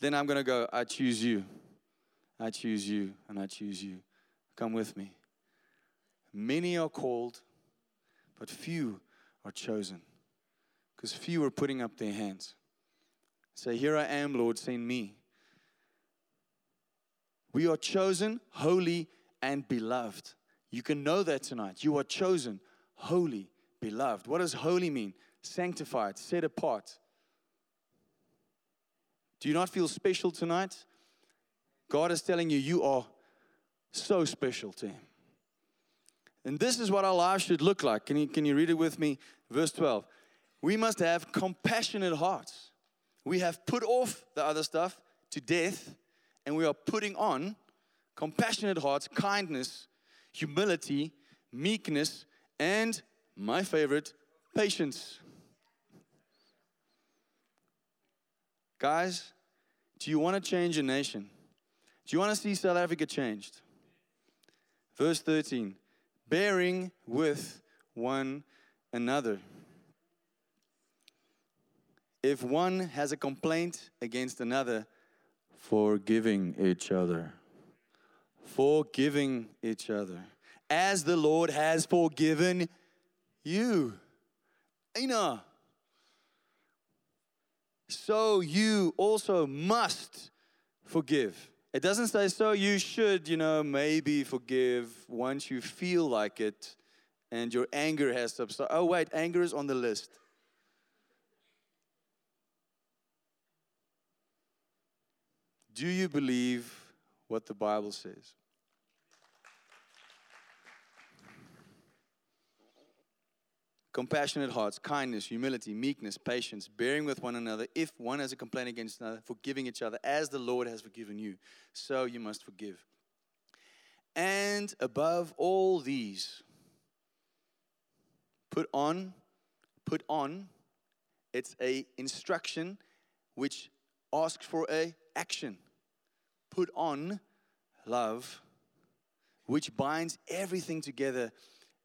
then I'm going to go, I choose you. I choose you, and I choose you. Come with me. Many are called, but few are chosen. Because few are putting up their hands. Say, Here I am, Lord, send me. We are chosen, holy, and beloved. You can know that tonight. You are chosen, holy, beloved. What does holy mean? Sanctified, set apart, Do you not feel special tonight? God is telling you, you are so special to Him. And this is what our lives should look like. Can you, can you read it with me? Verse 12. We must have compassionate hearts. We have put off the other stuff to death, and we are putting on compassionate hearts, kindness, humility, meekness, and my favorite, patience. Guys, do you want to change a nation? Do you want to see South Africa changed? Verse 13 bearing with one another. If one has a complaint against another, forgiving each other. Forgiving each other. As the Lord has forgiven you. Ina. So you also must forgive. It doesn't say so you should, you know, maybe forgive once you feel like it and your anger has subsided. Oh, wait, anger is on the list. Do you believe what the Bible says? Compassionate hearts, kindness, humility, meekness, patience, bearing with one another. If one has a complaint against another, forgiving each other as the Lord has forgiven you, so you must forgive. And above all these, put on, put on. It's a instruction which asks for a action. Put on love, which binds everything together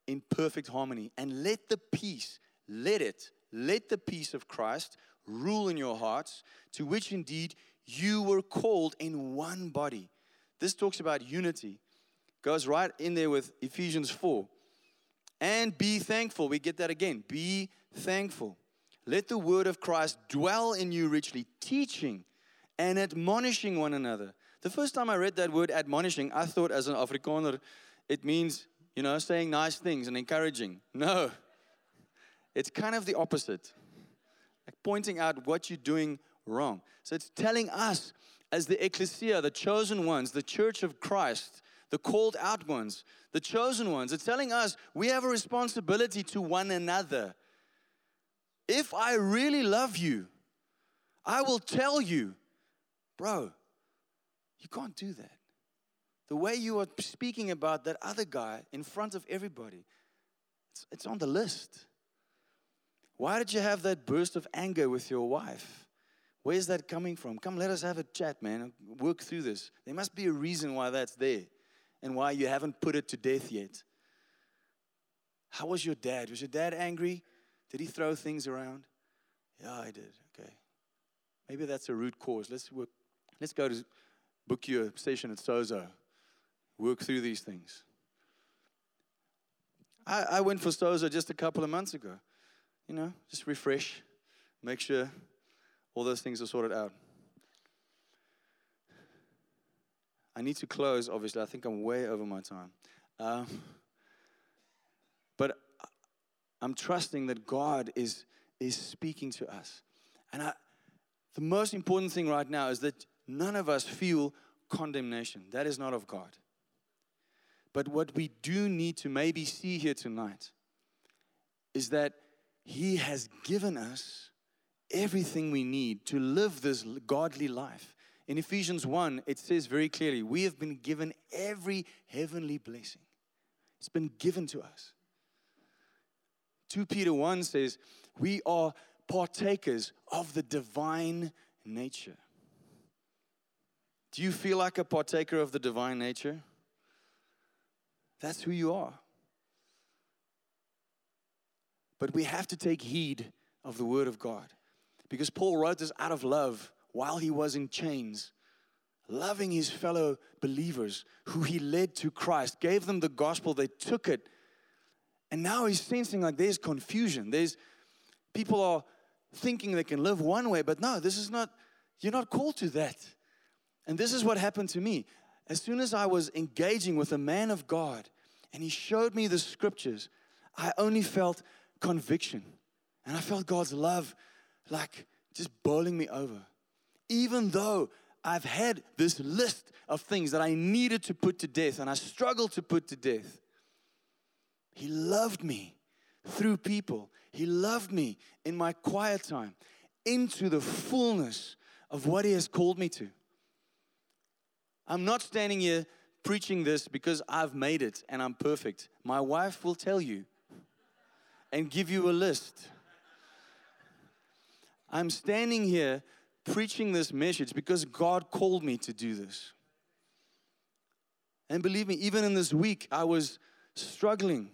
in perfect harmony. And let the peace, let it, let the peace of Christ rule in your hearts, to which indeed you were called in one body. This talks about unity. Goes right in there with Ephesians 4. And be thankful. We get that again. Be thankful. Let the word of Christ dwell in you richly, teaching and admonishing one another. The first time I read that word admonishing, I thought as an Afrikaner, it means you know, saying nice things and encouraging. No, it's kind of the opposite. Like pointing out what you're doing wrong. So it's telling us, as the ecclesia, the chosen ones, the church of Christ, the called out ones, the chosen ones, it's telling us we have a responsibility to one another. If I really love you, I will tell you, bro, you can't do that the way you are speaking about that other guy in front of everybody, it's, it's on the list. Why did you have that burst of anger with your wife? Where's that coming from? Come, let us have a chat, man. Work through this. There must be a reason why that's there and why you haven't put it to death yet. How was your dad? Was your dad angry? Did he throw things around? Yeah, I did. Okay. Maybe that's a root cause. Let's work. Let's go to book you a session at Sozo work through these things. I, I went for Sozo just a couple of months ago. You know, just refresh, make sure all those things are sorted out. I need to close, obviously. I think I'm way over my time. Um, but I'm trusting that God is, is speaking to us. And I, the most important thing right now is that none of us feel condemnation. That is not of God. But what we do need to maybe see here tonight is that He has given us everything we need to live this godly life. In Ephesians 1, it says very clearly, we have been given every heavenly blessing. It's been given to us. 2 Peter 1 says, we are partakers of the divine nature. Do you feel like a partaker of the divine nature? That's who you are. But we have to take heed of the Word of God. Because Paul wrote this out of love while he was in chains, loving his fellow believers who he led to Christ, gave them the gospel, they took it. And now he's sensing like there's confusion. There's people are thinking they can live one way, but no, this is not, you're not called to that. And this is what happened to me as soon as I was engaging with a man of God and he showed me the scriptures, I only felt conviction. And I felt God's love like just bowling me over. even though I've had this list of things that I needed to put to death and I struggled to put to death, He loved me through people. He loved me in my quiet time into the fullness of what He has called me to. I'm not standing here preaching this because I've made it and I'm perfect. My wife will tell you and give you a list. I'm standing here preaching this message because God called me to do this. And believe me, even in this week, I was struggling.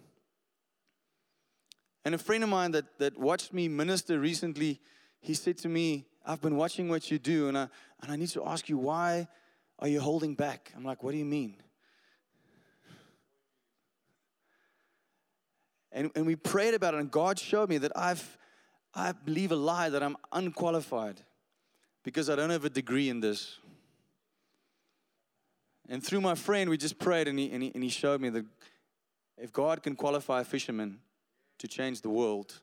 And a friend of mine that, that watched me minister recently, he said to me, I've been watching what you do, and I, and I need to ask you, why are you holding back? I'm like, what do you mean? And, and we prayed about it, and God showed me that I've, I believe a lie that I'm unqualified because I don't have a degree in this. And through my friend, we just prayed, and he, and he, and he showed me that if God can qualify a fisherman to change the world,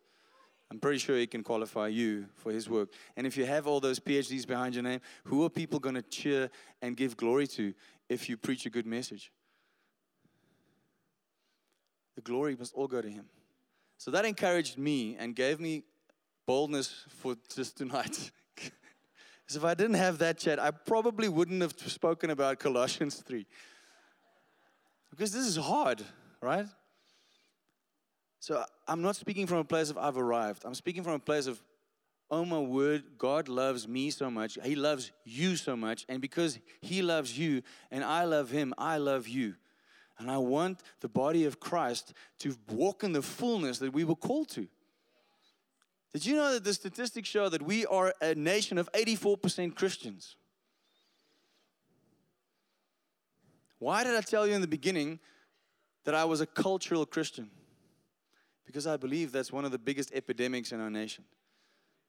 I'm pretty sure he can qualify you for his work. And if you have all those PhDs behind your name, who are people going to cheer and give glory to if you preach a good message? The glory must all go to him. So that encouraged me and gave me boldness for just tonight. Because if I didn't have that chat, I probably wouldn't have spoken about Colossians 3. Because this is hard, right? So I'm not speaking from a place of I've arrived. I'm speaking from a place of, oh my word, God loves me so much. He loves you so much. And because He loves you and I love Him, I love you. And I want the body of Christ to walk in the fullness that we were called to. Did you know that the statistics show that we are a nation of 84% Christians? Why did I tell you in the beginning that I was a cultural Christian? Because I believe that's one of the biggest epidemics in our nation.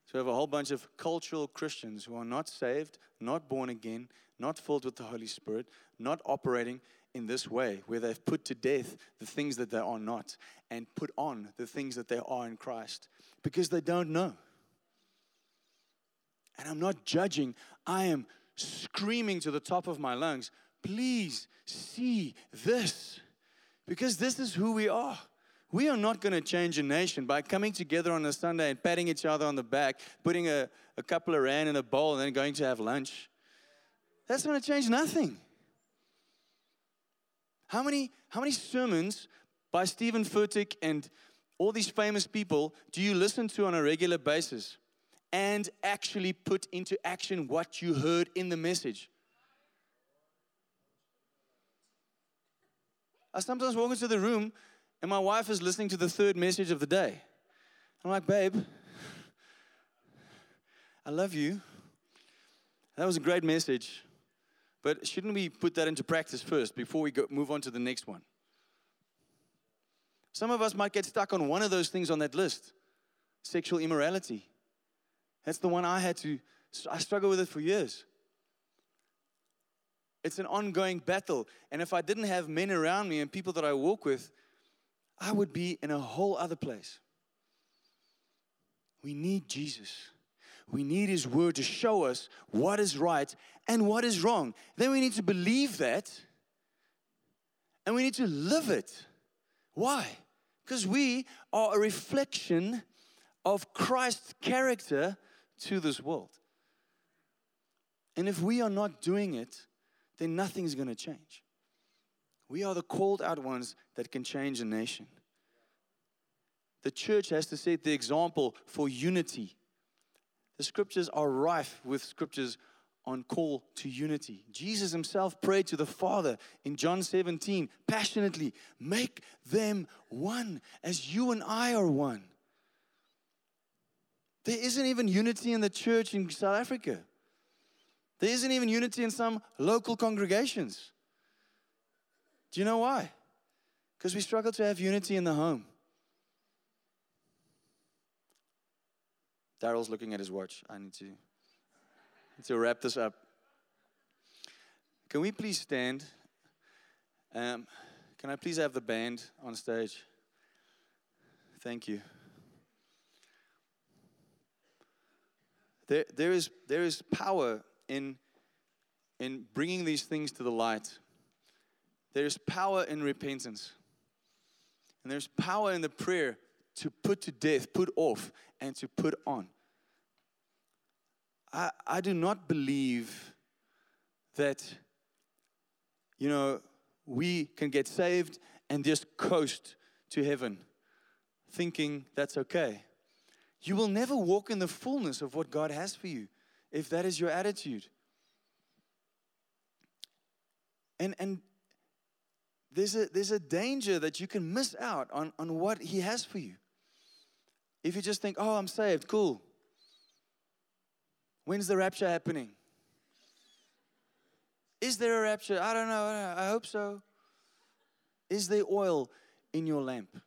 So we have a whole bunch of cultural Christians who are not saved, not born again, not filled with the Holy Spirit, not operating in this way, where they've put to death the things that they are not and put on the things that they are in Christ because they don't know. And I'm not judging, I am screaming to the top of my lungs, please see this because this is who we are. We are not going to change a nation by coming together on a Sunday and patting each other on the back, putting a, a couple of rand in a bowl, and then going to have lunch. That's going to change nothing. How many, how many sermons by Stephen Furtick and all these famous people do you listen to on a regular basis and actually put into action what you heard in the message? I sometimes walk into the room and my wife is listening to the third message of the day. I'm like, babe, I love you. That was a great message. But shouldn't we put that into practice first before we go, move on to the next one? Some of us might get stuck on one of those things on that list sexual immorality. That's the one I had to, I struggled with it for years. It's an ongoing battle. And if I didn't have men around me and people that I walk with, I would be in a whole other place. We need Jesus. We need His Word to show us what is right and what is wrong. Then we need to believe that and we need to live it. Why? Because we are a reflection of Christ's character to this world. And if we are not doing it, then nothing's going to change. We are the called out ones that can change a nation. The church has to set the example for unity. The scriptures are rife with scriptures on call to unity. Jesus himself prayed to the Father in John 17 passionately, make them one as you and I are one. There isn't even unity in the church in South Africa. There isn't even unity in some local congregations. Do you know why? Because we struggle to have unity in the home. Daryl's looking at his watch. I need to to wrap this up. Can we please stand? Um, can I please have the band on stage? Thank you. There, there, is, there is power in, in bringing these things to the light. There's power in repentance. And there's power in the prayer to put to death, put off, and to put on. I, I do not believe that, you know, we can get saved and just coast to heaven thinking that's okay. You will never walk in the fullness of what God has for you if that is your attitude. And, and there's, a, there's a danger that you can miss out on, on what He has for you. If you just think, oh, I'm saved, cool. When's the rapture happening? Is there a rapture? I don't know. I hope so. Is there oil in your lamp?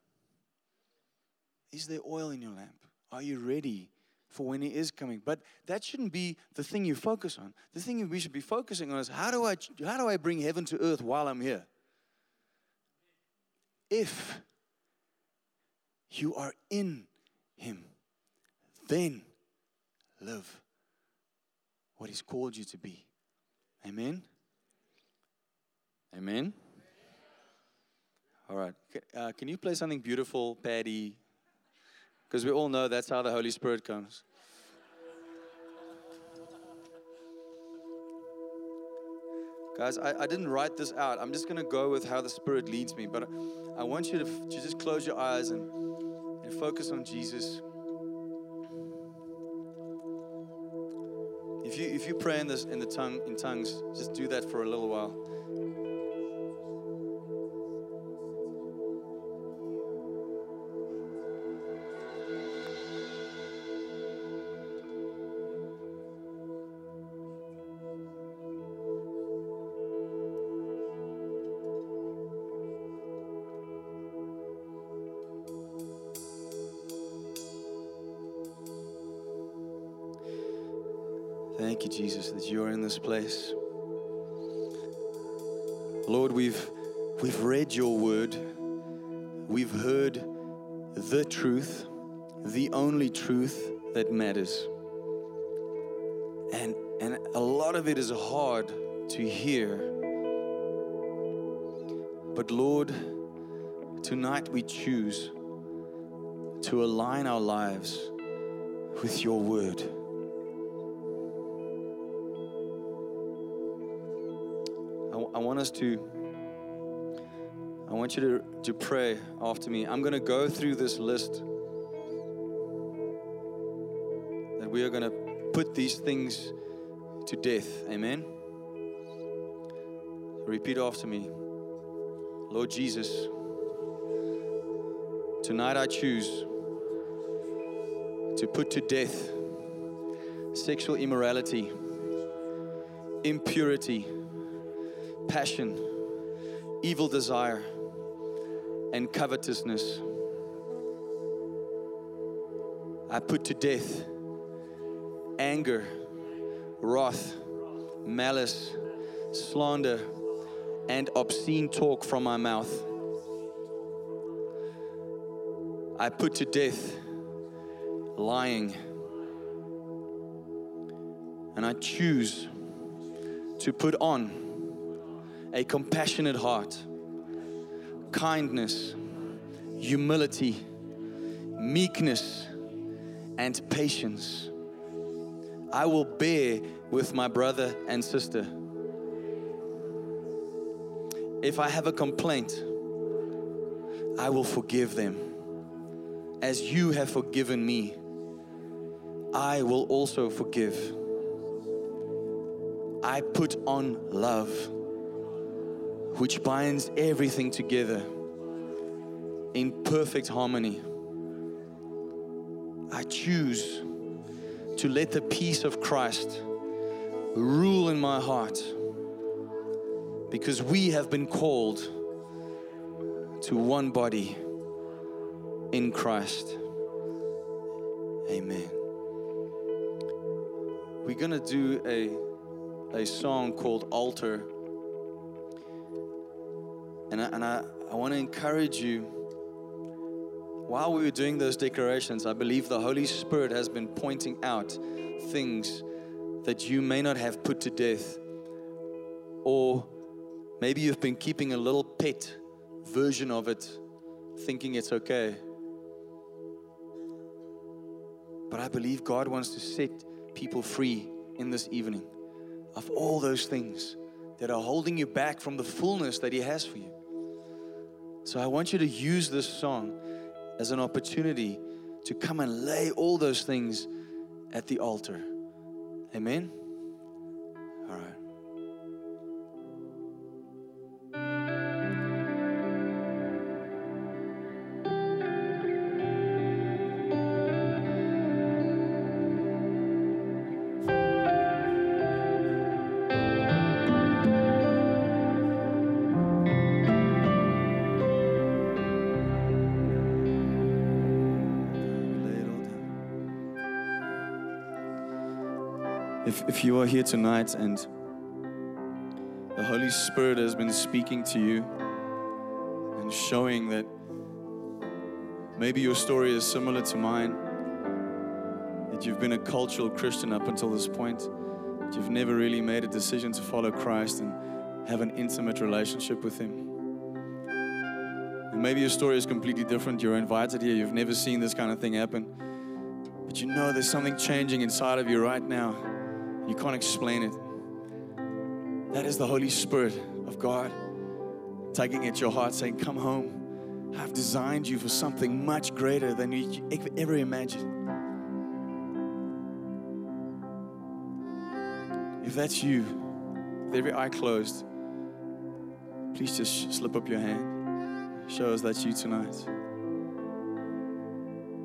Is there oil in your lamp? Are you ready for when He is coming? But that shouldn't be the thing you focus on. The thing we should be focusing on is how do I, how do I bring heaven to earth while I'm here? If you are in Him, then live what He's called you to be. Amen. Amen. All right. Uh, can you play something beautiful, Patty? Because we all know that's how the Holy Spirit comes. Guys, I, I didn't write this out. I'm just going to go with how the Spirit leads me. But I want you to, to just close your eyes and, and focus on Jesus. If you, if you pray in, this, in, the tongue, in tongues, just do that for a little while. This place. Lord, we've, we've read your word, we've heard the truth, the only truth that matters. And, and a lot of it is hard to hear. But Lord, tonight we choose to align our lives with your word. Want us to, I want you to, to pray after me. I'm going to go through this list that we are going to put these things to death. Amen. Repeat after me. Lord Jesus, tonight I choose to put to death sexual immorality, impurity, passion, evil desire, and covetousness. I put to death anger, wrath, malice, slander, and obscene talk from my mouth. I put to death lying. And I choose to put on a compassionate heart, kindness, humility, meekness, and patience. I will bear with my brother and sister. If I have a complaint, I will forgive them. As you have forgiven me, I will also forgive. I put on love, which binds everything together in perfect harmony. I choose to let the peace of Christ rule in my heart because we have been called to one body in Christ. Amen. We're going to do a, a song called Altar. And I, and I, I want to encourage you. While we were doing those declarations, I believe the Holy Spirit has been pointing out things that you may not have put to death, or maybe you've been keeping a little pet version of it, thinking it's okay. But I believe God wants to set people free in this evening of all those things that are holding you back from the fullness that He has for you. So I want you to use this song as an opportunity to come and lay all those things at the altar. Amen? All right. If, you are here tonight and the Holy Spirit has been speaking to you and showing that maybe your story is similar to mine, that you've been a cultural Christian up until this point, that you've never really made a decision to follow Christ and have an intimate relationship with Him. And maybe your story is completely different. You're invited here, you've never seen this kind of thing happen. But you know there's something changing inside of you right now. You can't explain it. That is the Holy Spirit of God tugging at your heart, saying, Come home. I've designed you for something much greater than you ever imagined. If that's you, with every eye closed, please just slip up your hand. Show us that's you tonight.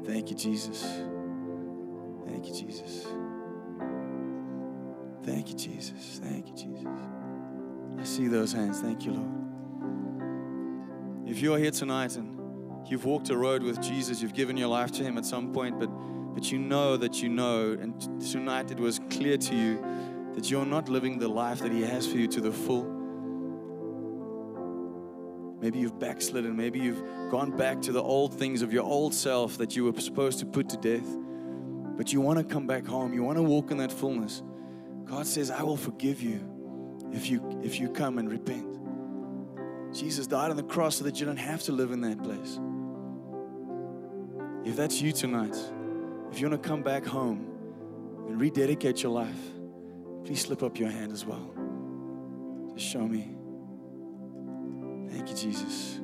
Thank you, Jesus. Thank you, Jesus. Thank you, Jesus. Thank you, Jesus. I see those hands. Thank you, Lord. If you're here tonight and you've walked a road with Jesus, you've given your life to Him at some point, but but you know that you know, and tonight it was clear to you that you're not living the life that He has for you to the full. Maybe you've backslidden. Maybe you've gone back to the old things of your old self that you were supposed to put to death. But you want to come back home. You want to walk in that fullness. God says, I will forgive you if you if you come and repent. Jesus died on the cross so that you don't have to live in that place. If that's you tonight, if you want to come back home and rededicate your life, please slip up your hand as well. Just show me. Thank you, Jesus.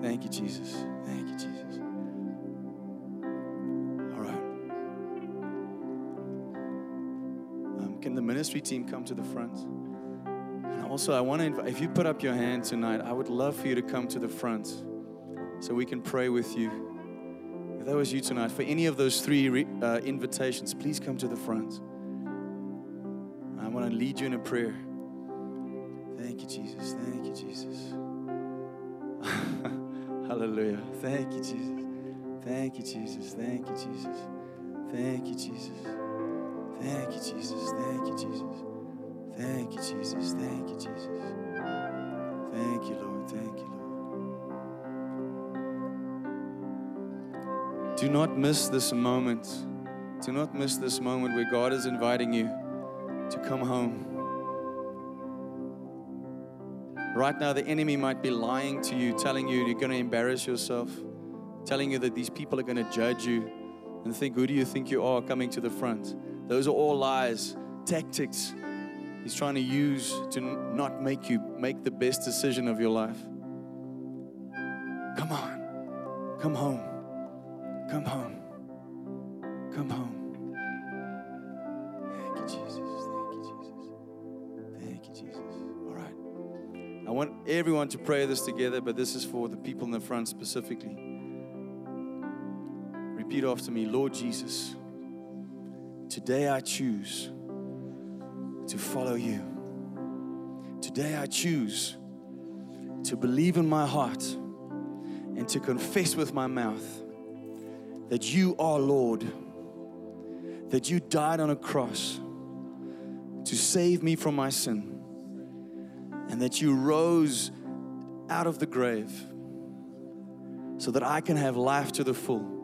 Thank you, Jesus. Thank you, Jesus. Can the ministry team come to the front? And also, I want to invite, if you put up your hand tonight, I would love for you to come to the front so we can pray with you. If that was you tonight, for any of those three re, uh, invitations, please come to the front. I want to lead you in a prayer. Thank you, Jesus. Thank you, Jesus. Hallelujah. Thank you, Jesus. Thank you, Jesus. Thank you, Jesus. Thank you, Jesus. Thank you, Jesus. Thank you, Jesus. Thank you, Jesus. Thank you, Jesus. Thank you, Lord. Thank you, Lord. Do not miss this moment. Do not miss this moment where God is inviting you to come home. Right now, the enemy might be lying to you, telling you you're going to embarrass yourself, telling you that these people are going to judge you and think, Who do you think you are coming to the front? Those are all lies, tactics he's trying to use to not make you make the best decision of your life. Come on, come home, come home, come home. Thank you, Jesus. Thank you, Jesus. Thank you, Jesus. All right. I want everyone to pray this together, but this is for the people in the front specifically. Repeat after me Lord Jesus, today I choose to follow you. Today I choose to believe in my heart and to confess with my mouth that you are Lord, that you died on a cross to save me from my sin, and that you rose out of the grave so that I can have life to the full.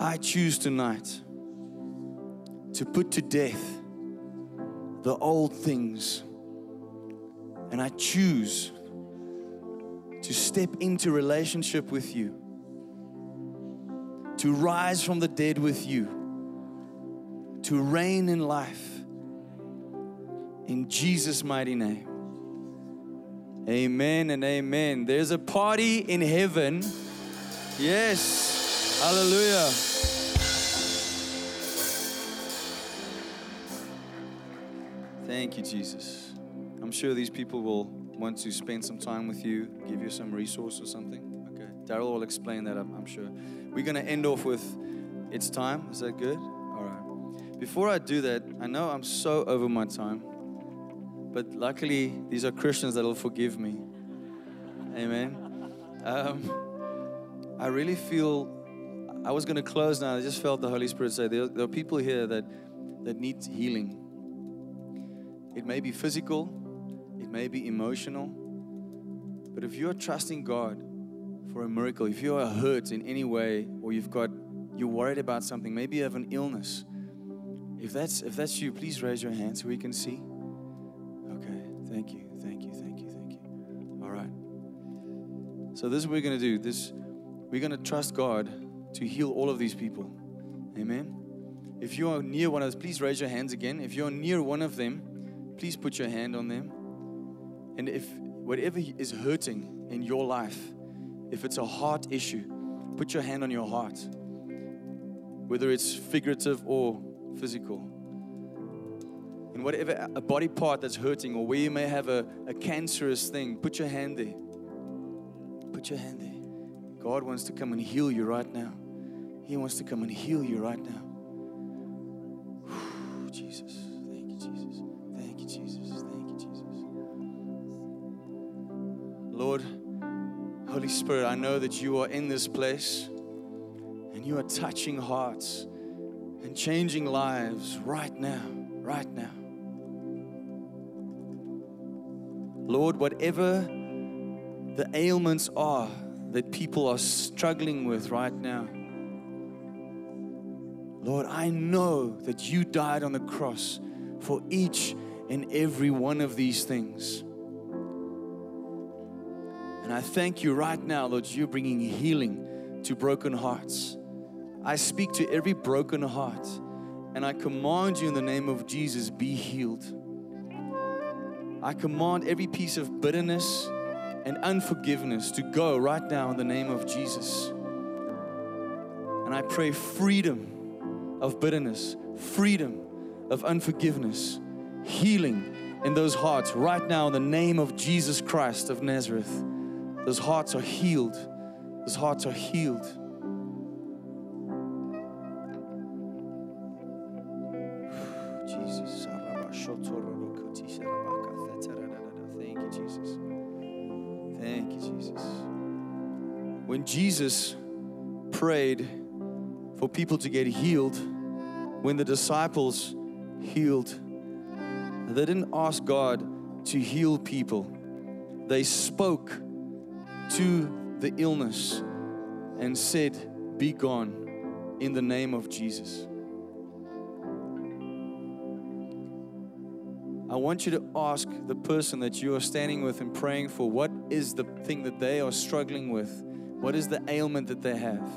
I choose tonight to put to death the old things. And I choose to step into relationship with you, to rise from the dead with you, to reign in life. In Jesus' mighty name. Amen and amen. There's a party in heaven. Yes. Hallelujah. Thank you, Jesus. I'm sure these people will want to spend some time with you, give you some resource or something. Okay. Daryl will explain that, I'm, I'm sure. We're going to end off with it's time. Is that good? All right. Before I do that, I know I'm so over my time. But luckily, these are Christians that will forgive me. Amen. Um, I really feel I was going to close now. I just felt the Holy Spirit say there, there are people here that, that need healing. It may be physical, it may be emotional. But if you're trusting God for a miracle, if you are hurt in any way, or you've got you're worried about something, maybe you have an illness. If that's if that's you, please raise your hand so we can see. Okay, thank you, thank you, thank you, thank you. All right. So this is what we're going to do. This we're going to trust God to heal all of these people. Amen. If you are near one of those, please raise your hands again. If you're near one of them, please put your hand on them. And if whatever is hurting in your life, if it's a heart issue, put your hand on your heart. Whether it's figurative or physical and whatever a body part that's hurting or where you may have a, a cancerous thing, put your hand there. Put your hand there. God wants to come and heal you right now. He wants to come and heal you right now. Jesus. Lord, Holy Spirit, I know that you are in this place and you are touching hearts and changing lives right now, right now. Lord, whatever the ailments are that people are struggling with right now, Lord, I know that you died on the cross for each and every one of these things. And I thank you right now, Lord, you're bringing healing to broken hearts. I speak to every broken heart and I command you in the name of Jesus, be healed. I command every piece of bitterness and unforgiveness to go right now in the name of Jesus. And I pray freedom of bitterness, freedom of unforgiveness, healing in those hearts right now in the name of Jesus Christ of Nazareth. Those hearts are healed. Those hearts are healed. Jesus. Thank you, Jesus. Thank you, Jesus. When Jesus prayed for people to get healed, when the disciples healed, they didn't ask God to heal people. They spoke to the illness and said, Be gone in the name of Jesus. I want you to ask the person that you are standing with and praying for what is the thing that they are struggling with? What is the ailment that they have?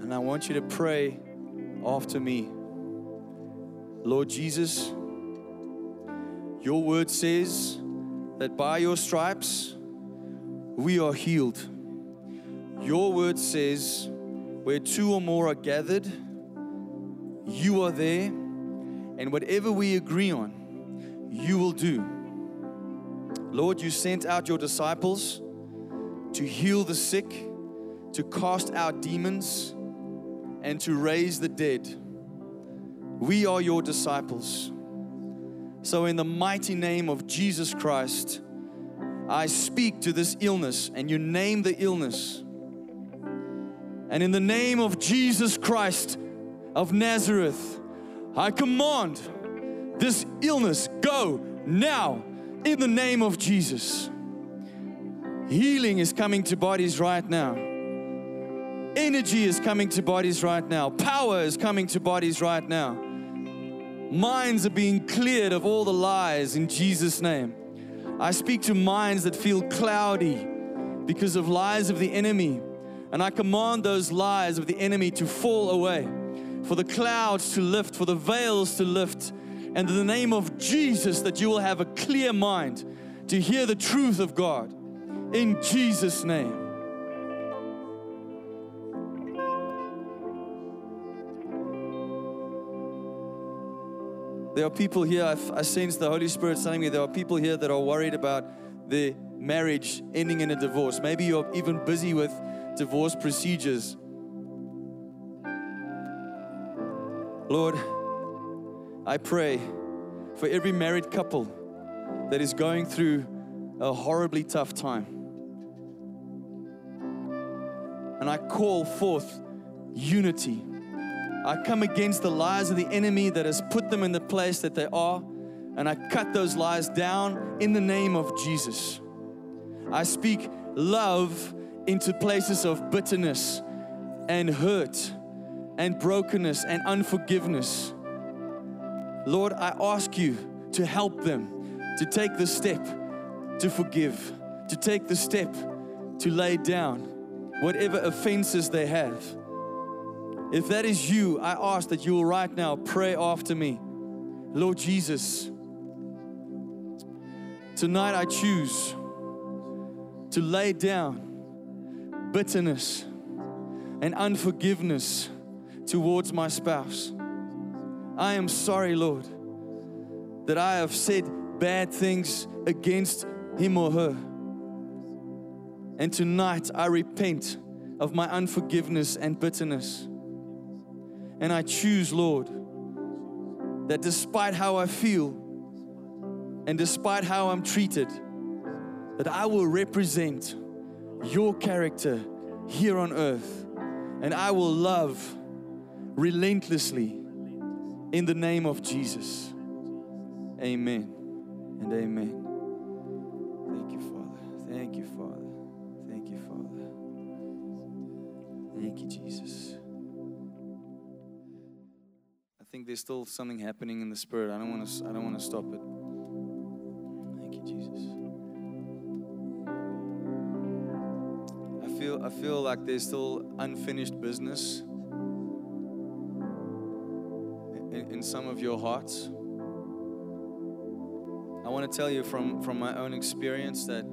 And I want you to pray after me. Lord Jesus, your word says that by your stripes we are healed. Your word says, where two or more are gathered, you are there and whatever we agree on, you will do. Lord, you sent out your disciples to heal the sick, to cast out demons, and to raise the dead. We are your disciples. So, in the mighty name of Jesus Christ, I speak to this illness and you name the illness. And in the name of Jesus Christ of Nazareth, I command this illness go now in the name of Jesus. Healing is coming to bodies right now. Energy is coming to bodies right now. Power is coming to bodies right now. Minds are being cleared of all the lies in Jesus' name. I speak to minds that feel cloudy because of lies of the enemy. And I command those lies of the enemy to fall away, for the clouds to lift, for the veils to lift. And in the name of Jesus, that you will have a clear mind to hear the truth of God. In Jesus' name. There are people here, I've, I sense the Holy Spirit telling me there are people here that are worried about their marriage ending in a divorce. Maybe you're even busy with divorce procedures. Lord, I pray for every married couple that is going through a horribly tough time. And I call forth unity I come against the lies of the enemy that has put them in the place that they are, and I cut those lies down in the name of Jesus. I speak love into places of bitterness and hurt and brokenness and unforgiveness. Lord, I ask you to help them to take the step to forgive, to take the step to lay down whatever offenses they have if that is you, I ask that you will right now pray after me. Lord Jesus, tonight I choose to lay down bitterness and unforgiveness towards my spouse. I am sorry, Lord, that I have said bad things against him or her. And tonight I repent of my unforgiveness and bitterness. And I choose, Lord, that despite how I feel and despite how I'm treated, that I will represent your character here on earth and I will love relentlessly in the name of Jesus. Amen and amen. Thank you, Father. Thank you, Father. Thank you, Father. Thank you, Jesus think there's still something happening in the spirit. I don't want to. I don't want to stop it. Thank you, Jesus. I feel. I feel like there's still unfinished business in, in some of your hearts. I want to tell you from from my own experience that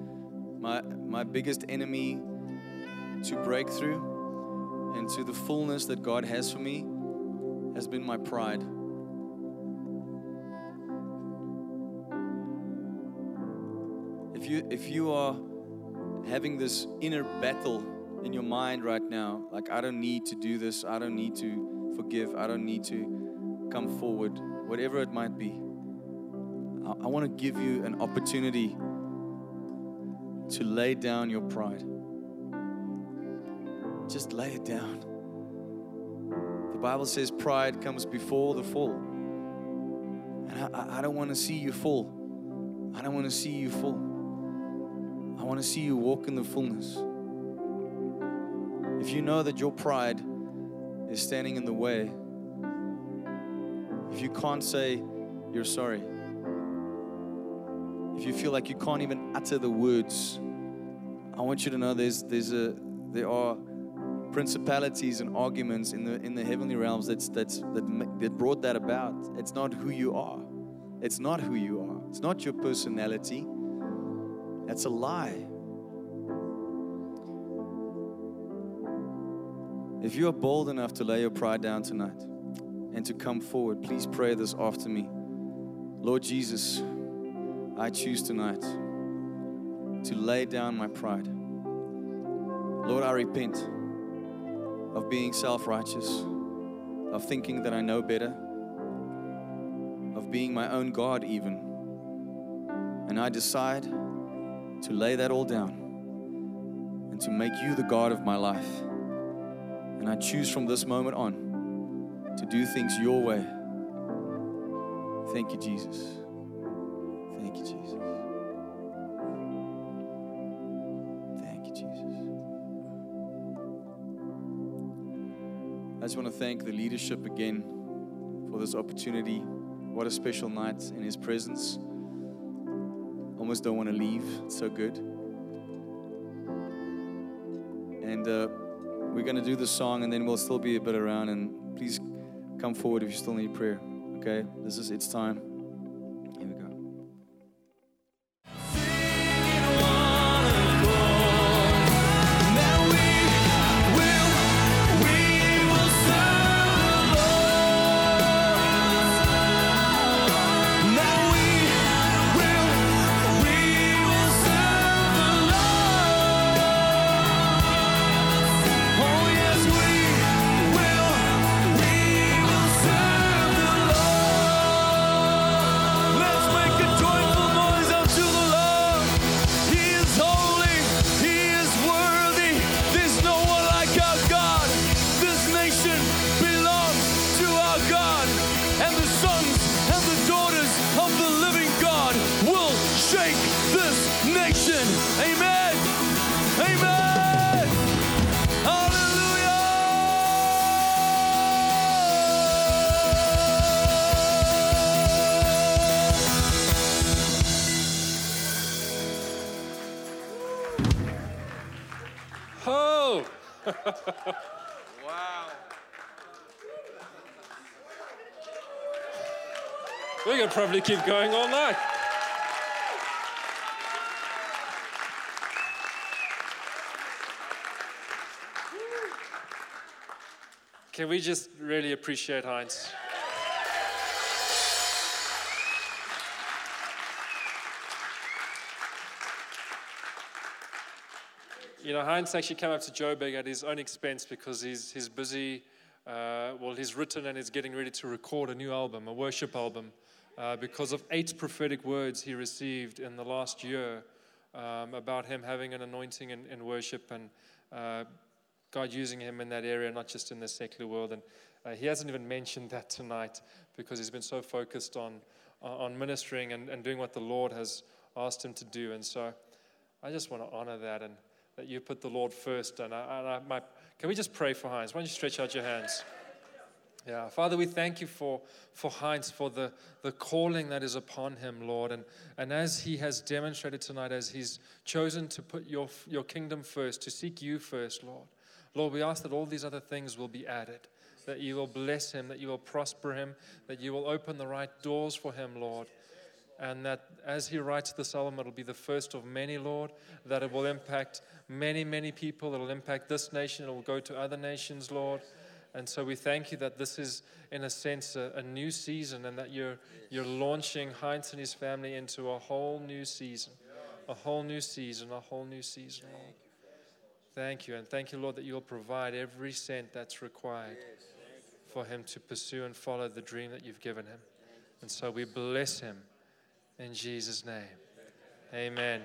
my my biggest enemy to breakthrough and to the fullness that God has for me has been my pride. If you if you are having this inner battle in your mind right now, like I don't need to do this, I don't need to forgive, I don't need to come forward, whatever it might be. I, I want to give you an opportunity to lay down your pride. Just lay it down. The Bible says pride comes before the fall. And I, I don't want to see you fall. I don't want to see you fall. I want to see you walk in the fullness. If you know that your pride is standing in the way, if you can't say you're sorry, if you feel like you can't even utter the words, I want you to know there's there's a there are principalities and arguments in the in the heavenly realms that's that's that, that brought that about. It's not who you are. It's not who you are. It's not your personality. That's a lie. If you are bold enough to lay your pride down tonight and to come forward please pray this after me. Lord jesus i choose tonight to lay down my pride. Lord i repent of being self righteous, of thinking that I know better, of being my own God, even. And I decide to lay that all down and to make you the God of my life. And I choose from this moment on to do things your way. Thank you, Jesus. Thank you, Jesus. Thank you, Jesus. Just want to thank the leadership again for this opportunity. What a special night in His presence. Almost don't want to leave. It's so good. And uh, we're going to do the song and then we'll still be a bit around. And please come forward if you still need prayer. Okay? This is its time. Could probably keep going all night. Can we just really appreciate Heinz? You know, Heinz actually came up to Joburg at his own expense because he's, he's busy. Uh, well, he's written and he's getting ready to record a new album, a worship album, uh, because of eight prophetic words he received in the last year um, about him having an anointing in, in worship and uh, God using him in that area, not just in the secular world. And uh, he hasn't even mentioned that tonight because he's been so focused on, on ministering and, and doing what the Lord has asked him to do. And so I just want to honor that and that you put the Lord first. And, I, and I, my, can we just pray for Heinz? Why don't you stretch out your hands? Yeah, Father, we thank you for, for Heinz, for the, the calling that is upon him, Lord. And, and as he has demonstrated tonight, as he's chosen to put your, your kingdom first, to seek you first, Lord. Lord, we ask that all these other things will be added, that you will bless him, that you will prosper him, that you will open the right doors for him, Lord. And that as he writes this album, it'll be the first of many, Lord, that it will impact many, many people. It'll impact this nation, it will go to other nations, Lord. And so we thank you that this is, in a sense, a, a new season and that you're, you're launching Heinz and his family into a whole new season. A whole new season, a whole new season. Thank you. And thank you, Lord, that you'll provide every cent that's required for him to pursue and follow the dream that you've given him. And so we bless him in Jesus' name. Amen.